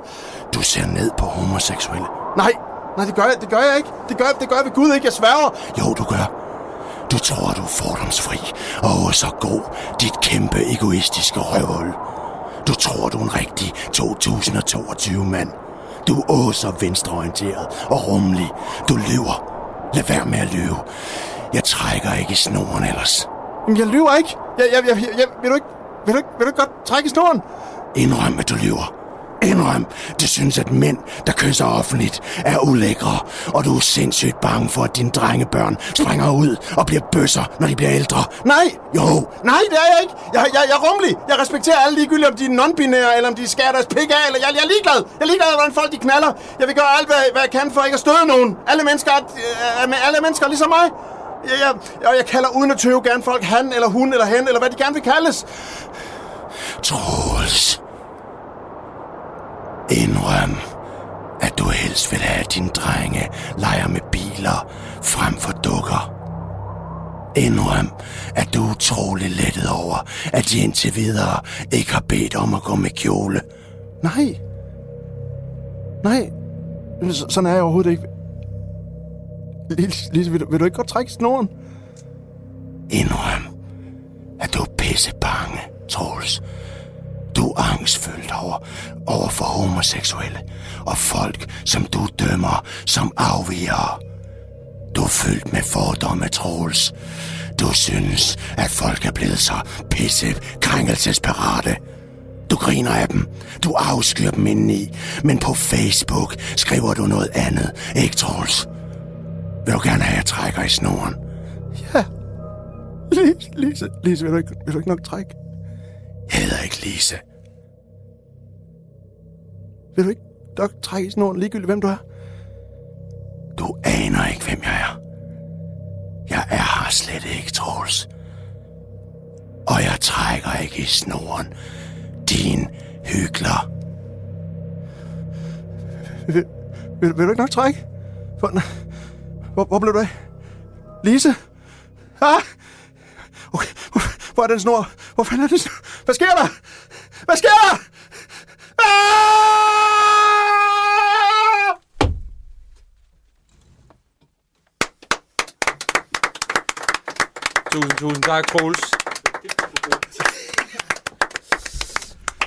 Du ser ned på homoseksuelle. Nej, nej, det gør jeg, det gør jeg ikke. Det gør, det gør jeg ved Gud ikke. Jeg sværger. Jo, du gør. Du tror, du er fordomsfri og så god, dit kæmpe egoistiske røvhul. Du tror, du er en rigtig 2022-mand. Du er åh, så venstreorienteret og rummelig. Du lyver. Lad være med at lyve. Jeg trækker ikke i snoren ellers. Jamen, jeg lyver ikke. Jeg, jeg, jeg, jeg, jeg, vil, du ikke vil, du ikke, vil du ikke godt trække i snoren? Indrøm, at du lyver. Indrøm, du synes, at mænd, der kysser offentligt, er ulækre, og du er sindssygt bange for, at dine drengebørn springer ud og bliver bøsser, når de bliver ældre. Nej, Jo, Nej, det er jeg ikke. Jeg, jeg, jeg er rummelig. Jeg respekterer alle ligegyldigt, om de er non-binære, eller om de skærer deres pik af, eller jeg, jeg er ligeglad. Jeg er ligeglad, hvordan folk de knaller. Jeg vil gøre alt, hvad, hvad jeg kan for ikke at støde nogen. Alle mennesker er, øh, alle mennesker er ligesom mig. Jeg, jeg, jeg, jeg kalder uden at tøve gerne folk han, eller hun, eller hen, eller hvad de gerne vil kaldes. Troels. Indrøm, at du helst vil have, at dine drenge leger med biler frem for dukker. Indrøm, at du er utrolig lettet over, at de indtil videre ikke har bedt om at gå med kjole. Nej. Nej. Så, sådan er jeg overhovedet ikke. Lise, Lise vil, du, vil du ikke godt trække snoren? Indrøm, at du er pisse bange, Troels. Du er angstfyldt over, over for homoseksuelle og folk, som du dømmer som afvigere. Du er fyldt med fordomme, Troels. Du synes, at folk er blevet så pisse krænkelsesparate. Du griner af dem. Du afskyr dem indeni. Men på Facebook skriver du noget andet, ikke Troels? Vil du gerne have, at jeg trækker i snoren? Ja. Lise, Lise, Lise vil, du ikke, vil du ikke nok trække? Jeg hedder ikke Lise. Vil du ikke nok trække i snoren, ligegyldigt hvem du er? Du aner ikke, hvem jeg er. Jeg er her slet ikke, Troels. Og jeg trækker ikke i snoren. Din hygler. Vil, vil, vil du ikke nok trække? Hvor, hvor, hvor blev du af? Lise? Ah! Okay, hvor, hvor er den snor? Hvor fanden er den snor? Hvad sker der? Hvad sker der? Ah! Tusind, tusind tak, Troels.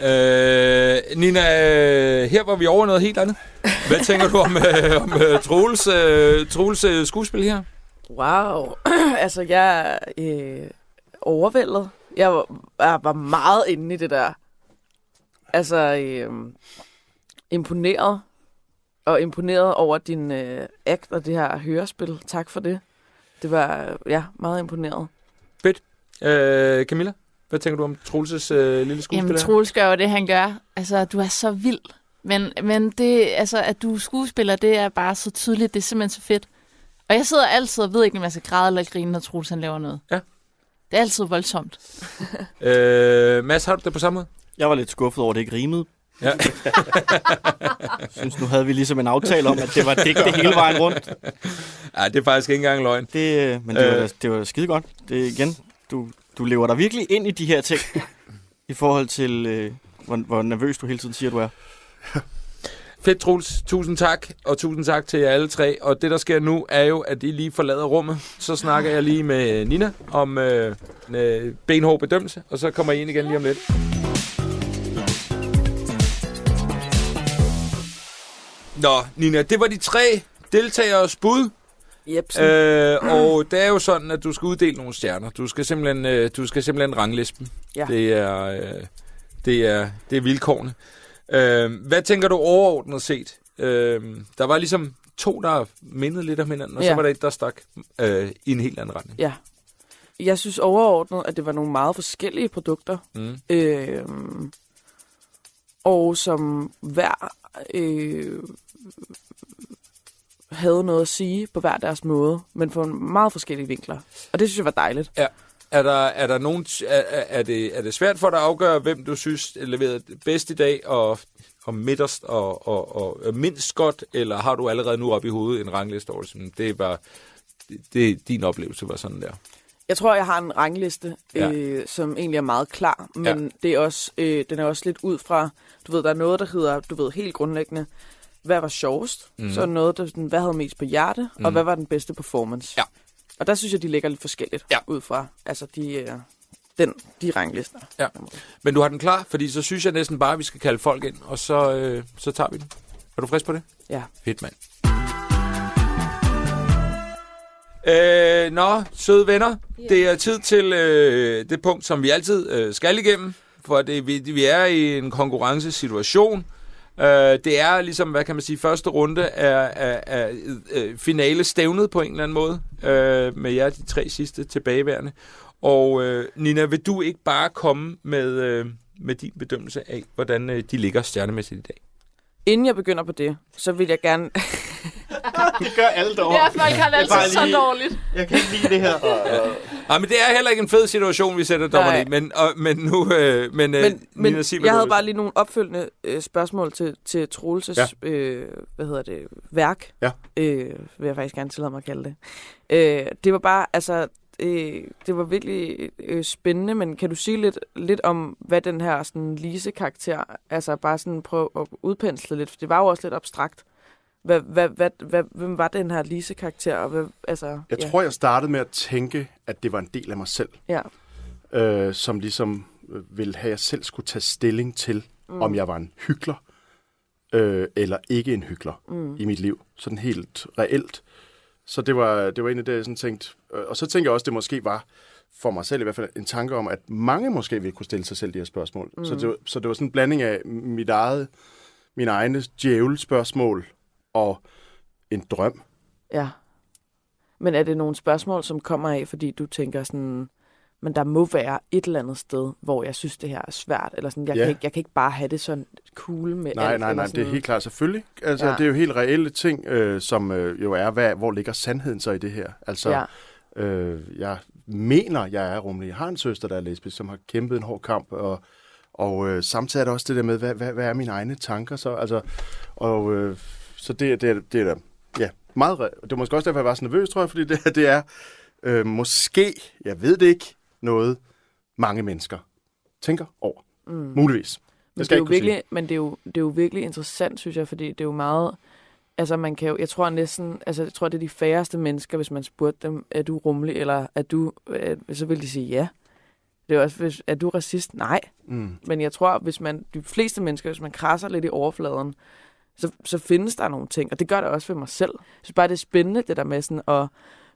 Øh, Nina, øh, her var vi over noget helt andet. Hvad tænker du om, øh, om øh, Troels, øh, Troels øh, skuespil her? Wow. altså, jeg er øh, overvældet. Jeg var, jeg var meget inde i det der. Altså, øh, imponeret. Og imponeret over din øh, act og det her hørespil. Tak for det. Det var, ja, meget imponeret. Øh, Camilla, hvad tænker du om Troels' øh, lille skuespil Jamen? Troels gør jo det, han gør. Altså, du er så vild. Men, men det, altså, at du er skuespiller, det er bare så tydeligt. Det er simpelthen så fedt. Og jeg sidder altid og ved ikke, om jeg skal græde eller grine, når Troels han laver noget. Ja. Det er altid voldsomt. Øh, Mads, har du det på samme måde? Jeg var lidt skuffet over, at det ikke rimede. Ja. synes, nu havde vi ligesom en aftale om, at det var digte hele vejen rundt. Nej, det er faktisk ikke engang løgn. Det, øh, men det var, Øh. det var skide godt. Det igen, du, du lever dig virkelig ind i de her ting, i forhold til, øh, hvor, hvor nervøs du hele tiden siger, du er. Fedt, Troels. Tusind tak, og tusind tak til jer alle tre. Og det, der sker nu, er jo, at I lige forlader rummet. Så snakker jeg lige med Nina om øh, øh, benhård bedømmelse, og så kommer I ind igen lige om lidt. Nå, Nina, det var de tre deltageres bud. Yep. Øh, og det er jo sådan, at du skal uddele nogle stjerner. Du skal simpelthen, øh, du skal simpelthen rangliste dem. Ja. Det er, øh, det er, det er vilkårene. Øh, hvad tænker du overordnet set? Øh, der var ligesom to, der mindede lidt om hinanden, og så Ja. var der et, der stak øh, i en helt anden retning. Ja. Jeg synes overordnet, at det var nogle meget forskellige produkter. Mm. Øh, og som hver øh, havde noget at sige på hver deres måde, men på meget forskellige vinkler. Og det synes jeg var dejligt. Er der, er der nogen, er, er, det, er det svært for dig at afgøre, hvem du synes leverede bedst i dag, og, og midterst og, og, og mindst godt, eller har du allerede nu op i hovedet en rangliste over, sådan, det var, det, det, din oplevelse var sådan der? Jeg tror, jeg har en rangliste, Ja. øh, som egentlig er meget klar, men Ja. ja. det er også, øh, den er også lidt ud fra, du ved, der er noget, der hedder, du ved, helt grundlæggende, hvad var sjovest? Mhm. Mm. Så er noget, der sådan, hvad havde mest på hjerte, mm. og hvad var den bedste performance? Ja. Og der synes jeg, de ligger lidt forskelligt Ja. ud fra, altså de, øh, den, de ranglister. Ja. Men du har den klar, fordi så synes jeg næsten bare, at vi skal kalde folk ind, og så, øh, så tager vi den. Er du frisk på det? Ja. Fedt, mand. Øh, nå, søde venner. Det er tid til øh, det punkt, som vi altid øh, skal igennem. For det, vi, vi er i en konkurrencesituation. Øh, det er ligesom, hvad kan man sige, første runde af, af, af finale stævnet på en eller anden måde. Øh, med jer, de tre sidste tilbageværende. Og øh, Nina, vil du ikke bare komme med, øh, med din bedømmelse af, hvordan øh, de ligger stjernemæssigt i dag? Inden jeg begynder på det, så vil jeg gerne... Det gør alle dog. Ja, folk har det altid så dårligt. Jeg kan ikke lide det her. Nej, men det er heller ikke en fed situation, vi sætter dommerne i. Men, og, men nu... Øh, men, øh, men men Nina, sig, jeg havde bare lige nogle opfølgende øh, spørgsmål til, til Troelses, Ja. ja. øh, hvad hedder det, værk. Ja. Øh, vil jeg faktisk gerne tillade mig at kalde det. Øh, det var bare, altså, øh, det var virkelig øh, spændende, men kan du sige lidt, lidt om, hvad den her sådan, Lise-karakter, altså bare sådan prøve at udpensle lidt, for det var jo også lidt abstrakt. Hvad, hvad, hvad, hvad, hvem var den her Lise-karakter? Og hvad, altså, Jeg ja. tror, jeg startede med at tænke, at det var en del af mig selv, Ja. øh, som ligesom øh, ville have, at jeg selv skulle tage stilling til, mm. om jeg var en hykler øh, eller ikke en hykler mm. i mit liv. Sådan helt reelt. Så det var, det var egentlig det, jeg sådan tænkte. Øh, Og så tænker jeg også, det måske var for mig selv i hvert fald en tanke om, at mange måske ville kunne stille sig selv de her spørgsmål. Mm. Så, det, var- så det var sådan en blanding af mit eget, mine egne djævelspørgsmål og en drøm. Ja. Men er det nogle spørgsmål, som kommer af, fordi du tænker sådan, men der må være et eller andet sted, hvor jeg synes, det her er svært, eller sådan, jeg, Ja. kan, ikke, jeg kan ikke bare have det sådan cool med Nej, alt. nej, nej, sådan, det er helt klart selvfølgelig. Altså. Ja. Det er jo helt reelle ting, øh, som øh, jo er, hvad, hvor ligger sandheden så i det her? Altså, Ja. øh, jeg mener, jeg er rummelig. Jeg har en søster, der er lesbisk, som har kæmpet en hård kamp, og, og øh, samtidig er der også det der med, hvad, hvad, hvad er mine egne tanker så? Altså, og øh, så det, det, det er da, ja, meget, det var måske også derfor, jeg var så nervøs, tror jeg, fordi det, det er øh, måske, jeg ved det ikke, noget mange mennesker tænker over. Mm. Muligvis. Men Det skal det, er jo sige. virkelig, men det er, jo, det er jo virkelig interessant, synes jeg, fordi det er jo meget... Altså, man kan jo, jeg tror næsten, altså, jeg tror, det er de færreste mennesker, hvis man spurgte dem, er du rummelig, eller er du, øh, så vil de sige ja. Det er også, hvis, er du racist? Nej. Mm. Men jeg tror, hvis man, de fleste mennesker, hvis man krasser lidt i overfladen, så, så findes der nogle ting, og det gør det også ved mig selv. Synes bare, det er spændende, det der med sådan at,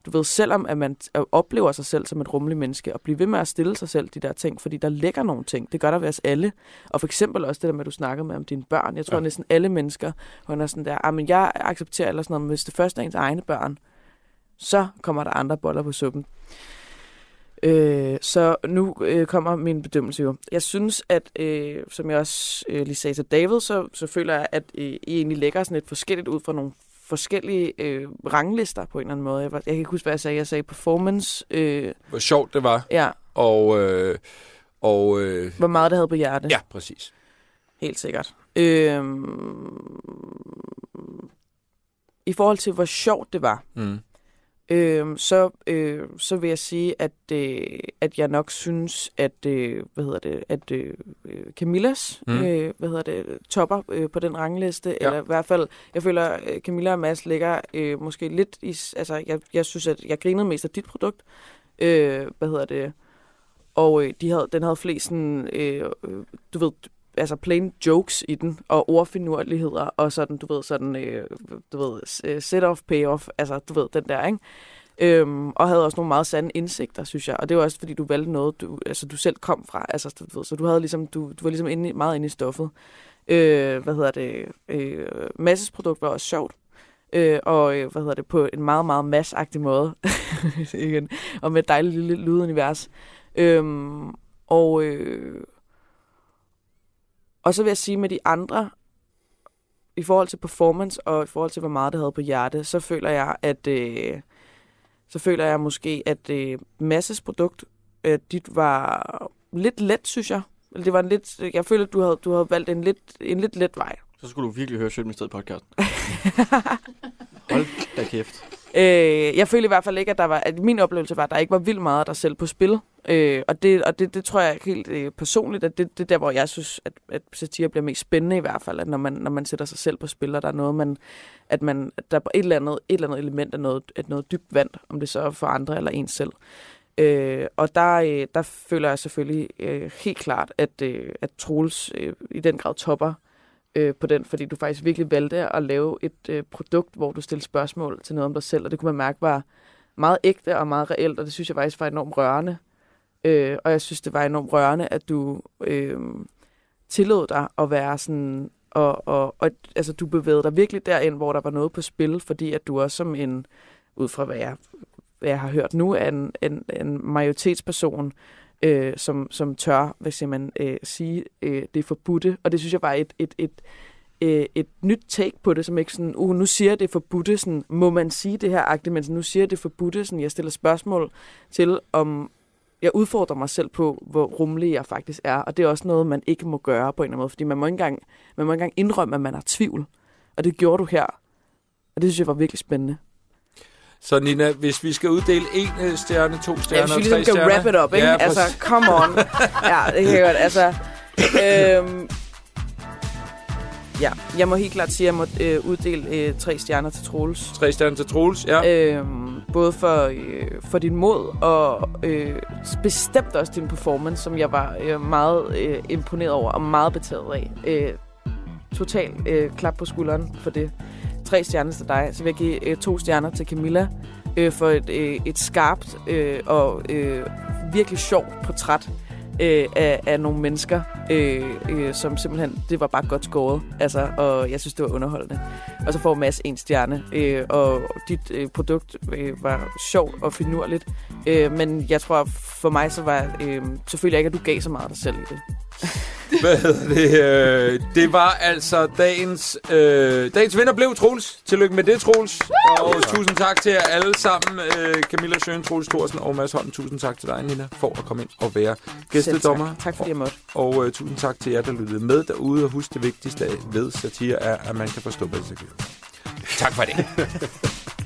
du ved, selvom at man oplever sig selv som et rummeligt menneske, og blive ved med at stille sig selv de der ting, fordi der ligger nogle ting. Det gør der ved os alle. Og for eksempel også det der med, at du snakkede med om dine børn. Jeg tror ja. næsten alle mennesker, hun er sådan der, ah, men jeg accepterer eller sådan noget, men hvis det først er ens egne børn, så kommer der andre boller på suppen. Øh, så nu øh, kommer min bedømmelse jo. Jeg synes, at øh, som jeg også øh, lige sagde til David, så, så føler jeg, at øh, I egentlig lægger sådan lidt forskelligt ud fra nogle forskellige øh, ranglister på en eller anden måde. Jeg, var, jeg kan ikke huske, hvad jeg sagde. Jeg sagde performance. Øh, Hvor sjovt det var. ja, Og, øh, og øh, hvor meget det havde på hjertet. ja, præcis. Helt sikkert. Øh, I forhold til, hvor sjovt det var, Mm. Øh, så, øh, så vil jeg sige, at, øh, at jeg nok synes, at, øh, hvad hedder det, at øh, øh, Camillas, Mm. øh, hvad hedder det, topper øh, på den rangliste, Ja. eller i hvert fald, jeg føler, at Camilla og Mads ligger øh, måske lidt i, altså, jeg, jeg synes, at jeg grinede mest af dit produkt, øh, hvad hedder det, og øh, de havde, den havde flest sådan, øh, øh, du ved, altså plain jokes i den, og ordfinurligheder, og sådan, du ved, sådan, øh, du ved, øh, set-off, pay-off, altså, du ved, den der, ikke? Øhm, og havde også nogle meget sande indsigter, synes jeg. Og det var også, fordi du valgte noget, du, altså, du selv kom fra. Altså, du ved, så du, havde ligesom, du, du var ligesom inde, i- meget inde i stoffet. Øh, hvad hedder det? Øh, Masses produkt var også sjovt. Øh, og øh, hvad hedder det, på en meget, meget massagtig måde. Igen. og med et dejligt lille lydunivers. Øhm, og, øh, og så vil jeg sige med de andre, i forhold til performance og i forhold til, hvor meget det havde på hjerte, så føler jeg, at øh, så føler jeg måske, at øh, Masses produkt, øh, dit var lidt let, synes jeg. Eller Det var en lidt, jeg føler, at du havde, du havde valgt en lidt, en lidt let vej. Så skulle du virkelig høre Sjøtministeriet podcast. Hold da kæft. Øh, jeg føler i hvert fald ikke, at der var, at min oplevelse var, at der ikke var vildt meget af dig selv på spil. Øh, og det, og det, det tror jeg helt øh, personligt, at det, det er der, hvor jeg synes, at, at satire bliver mest spændende i hvert fald, at når man, når man sætter sig selv på spil, og der er noget, man, at, man, at der er et eller, andet, et eller andet element af noget, at noget dybt vand, om det så er for andre eller en selv. Øh, og der, øh, der føler jeg selvfølgelig øh, helt klart, at, øh, at Troels øh, i den grad topper øh, på den, fordi du faktisk virkelig valgte at lave et øh, produkt, hvor du stillede spørgsmål til noget om dig selv, og det kunne man mærke var meget ægte og meget reelt, og det synes jeg faktisk var enormt rørende. Øh, og jeg synes, det var enormt rørende, at du øh, tillod dig at være sådan, og, og, og altså, du bevægede dig virkelig derind, hvor der var noget på spil, fordi at du også som en, ud fra hvad jeg, hvad jeg har hørt nu, er en, en, en majoritetsperson, øh, som, som tør, hvad siger man, øh, sige øh, det forbudte. Og det synes jeg var et, et, et, øh, et nyt take på det, som ikke sådan, uh, nu siger jeg det forbudte, sådan, må man sige det her agtigt, men sådan, nu siger jeg det forbudte, sådan, jeg stiller spørgsmål til, om jeg udfordrer mig selv på, hvor rummelig jeg faktisk er. Og det er også noget, man ikke må gøre på en eller anden måde, fordi man må ikke engang, man må ikke engang indrømme, at man har tvivl. Og det gjorde du her. Og det synes jeg var virkelig spændende. Så Nina, hvis vi skal uddele en øh, stjerne, to Ja, stjerner, hvis vi tre ligesom stjerner... kan wrap it up, ikke? Ja, Ja, altså, come on. ja, det kan jeg godt. Altså, øhm, ja, jeg må helt klart sige, at jeg må øh, uddele øh, tre stjerner til Troels. Tre stjerner til Troels, ja. Øhm, både for, øh, for din mod og øh, bestemt også din performance, som jeg var øh, meget øh, imponeret over og meget betaget af. Øh, total øh, klap på skulderen for det. Tre stjerner til dig. Så vil jeg give øh, to stjerner til Camilla øh, for et, øh, et skarpt øh, og øh, virkelig sjovt portræt øh, af, af nogle mennesker, øh, øh, som simpelthen, det var bare godt skåret. Altså, og jeg synes, det var underholdende. Og så får Mads en stjerne, øh, og dit øh, produkt øh, var sjovt og finurligt. Øh, men jeg tror, for mig så var, øh, selvfølgelig ikke, at du gav så meget af dig selv i det. Hvad det? Øh, det var altså dagens, øh, dagens vinder blev Troels. Tillykke med det, Troels. Og tusind tak til jer alle sammen. Øh, Camilla Sjøen, Troels Thorsen og Mads Holm. Tusind tak til dig, Nina, for at komme ind og være gæstedommer. Tak. tak fordi jeg måtte. Og øh, tusind tak til jer, der lyttede med derude. Og husk det vigtigste ved satire er, at man kan forstå, hvad det. Tak for det.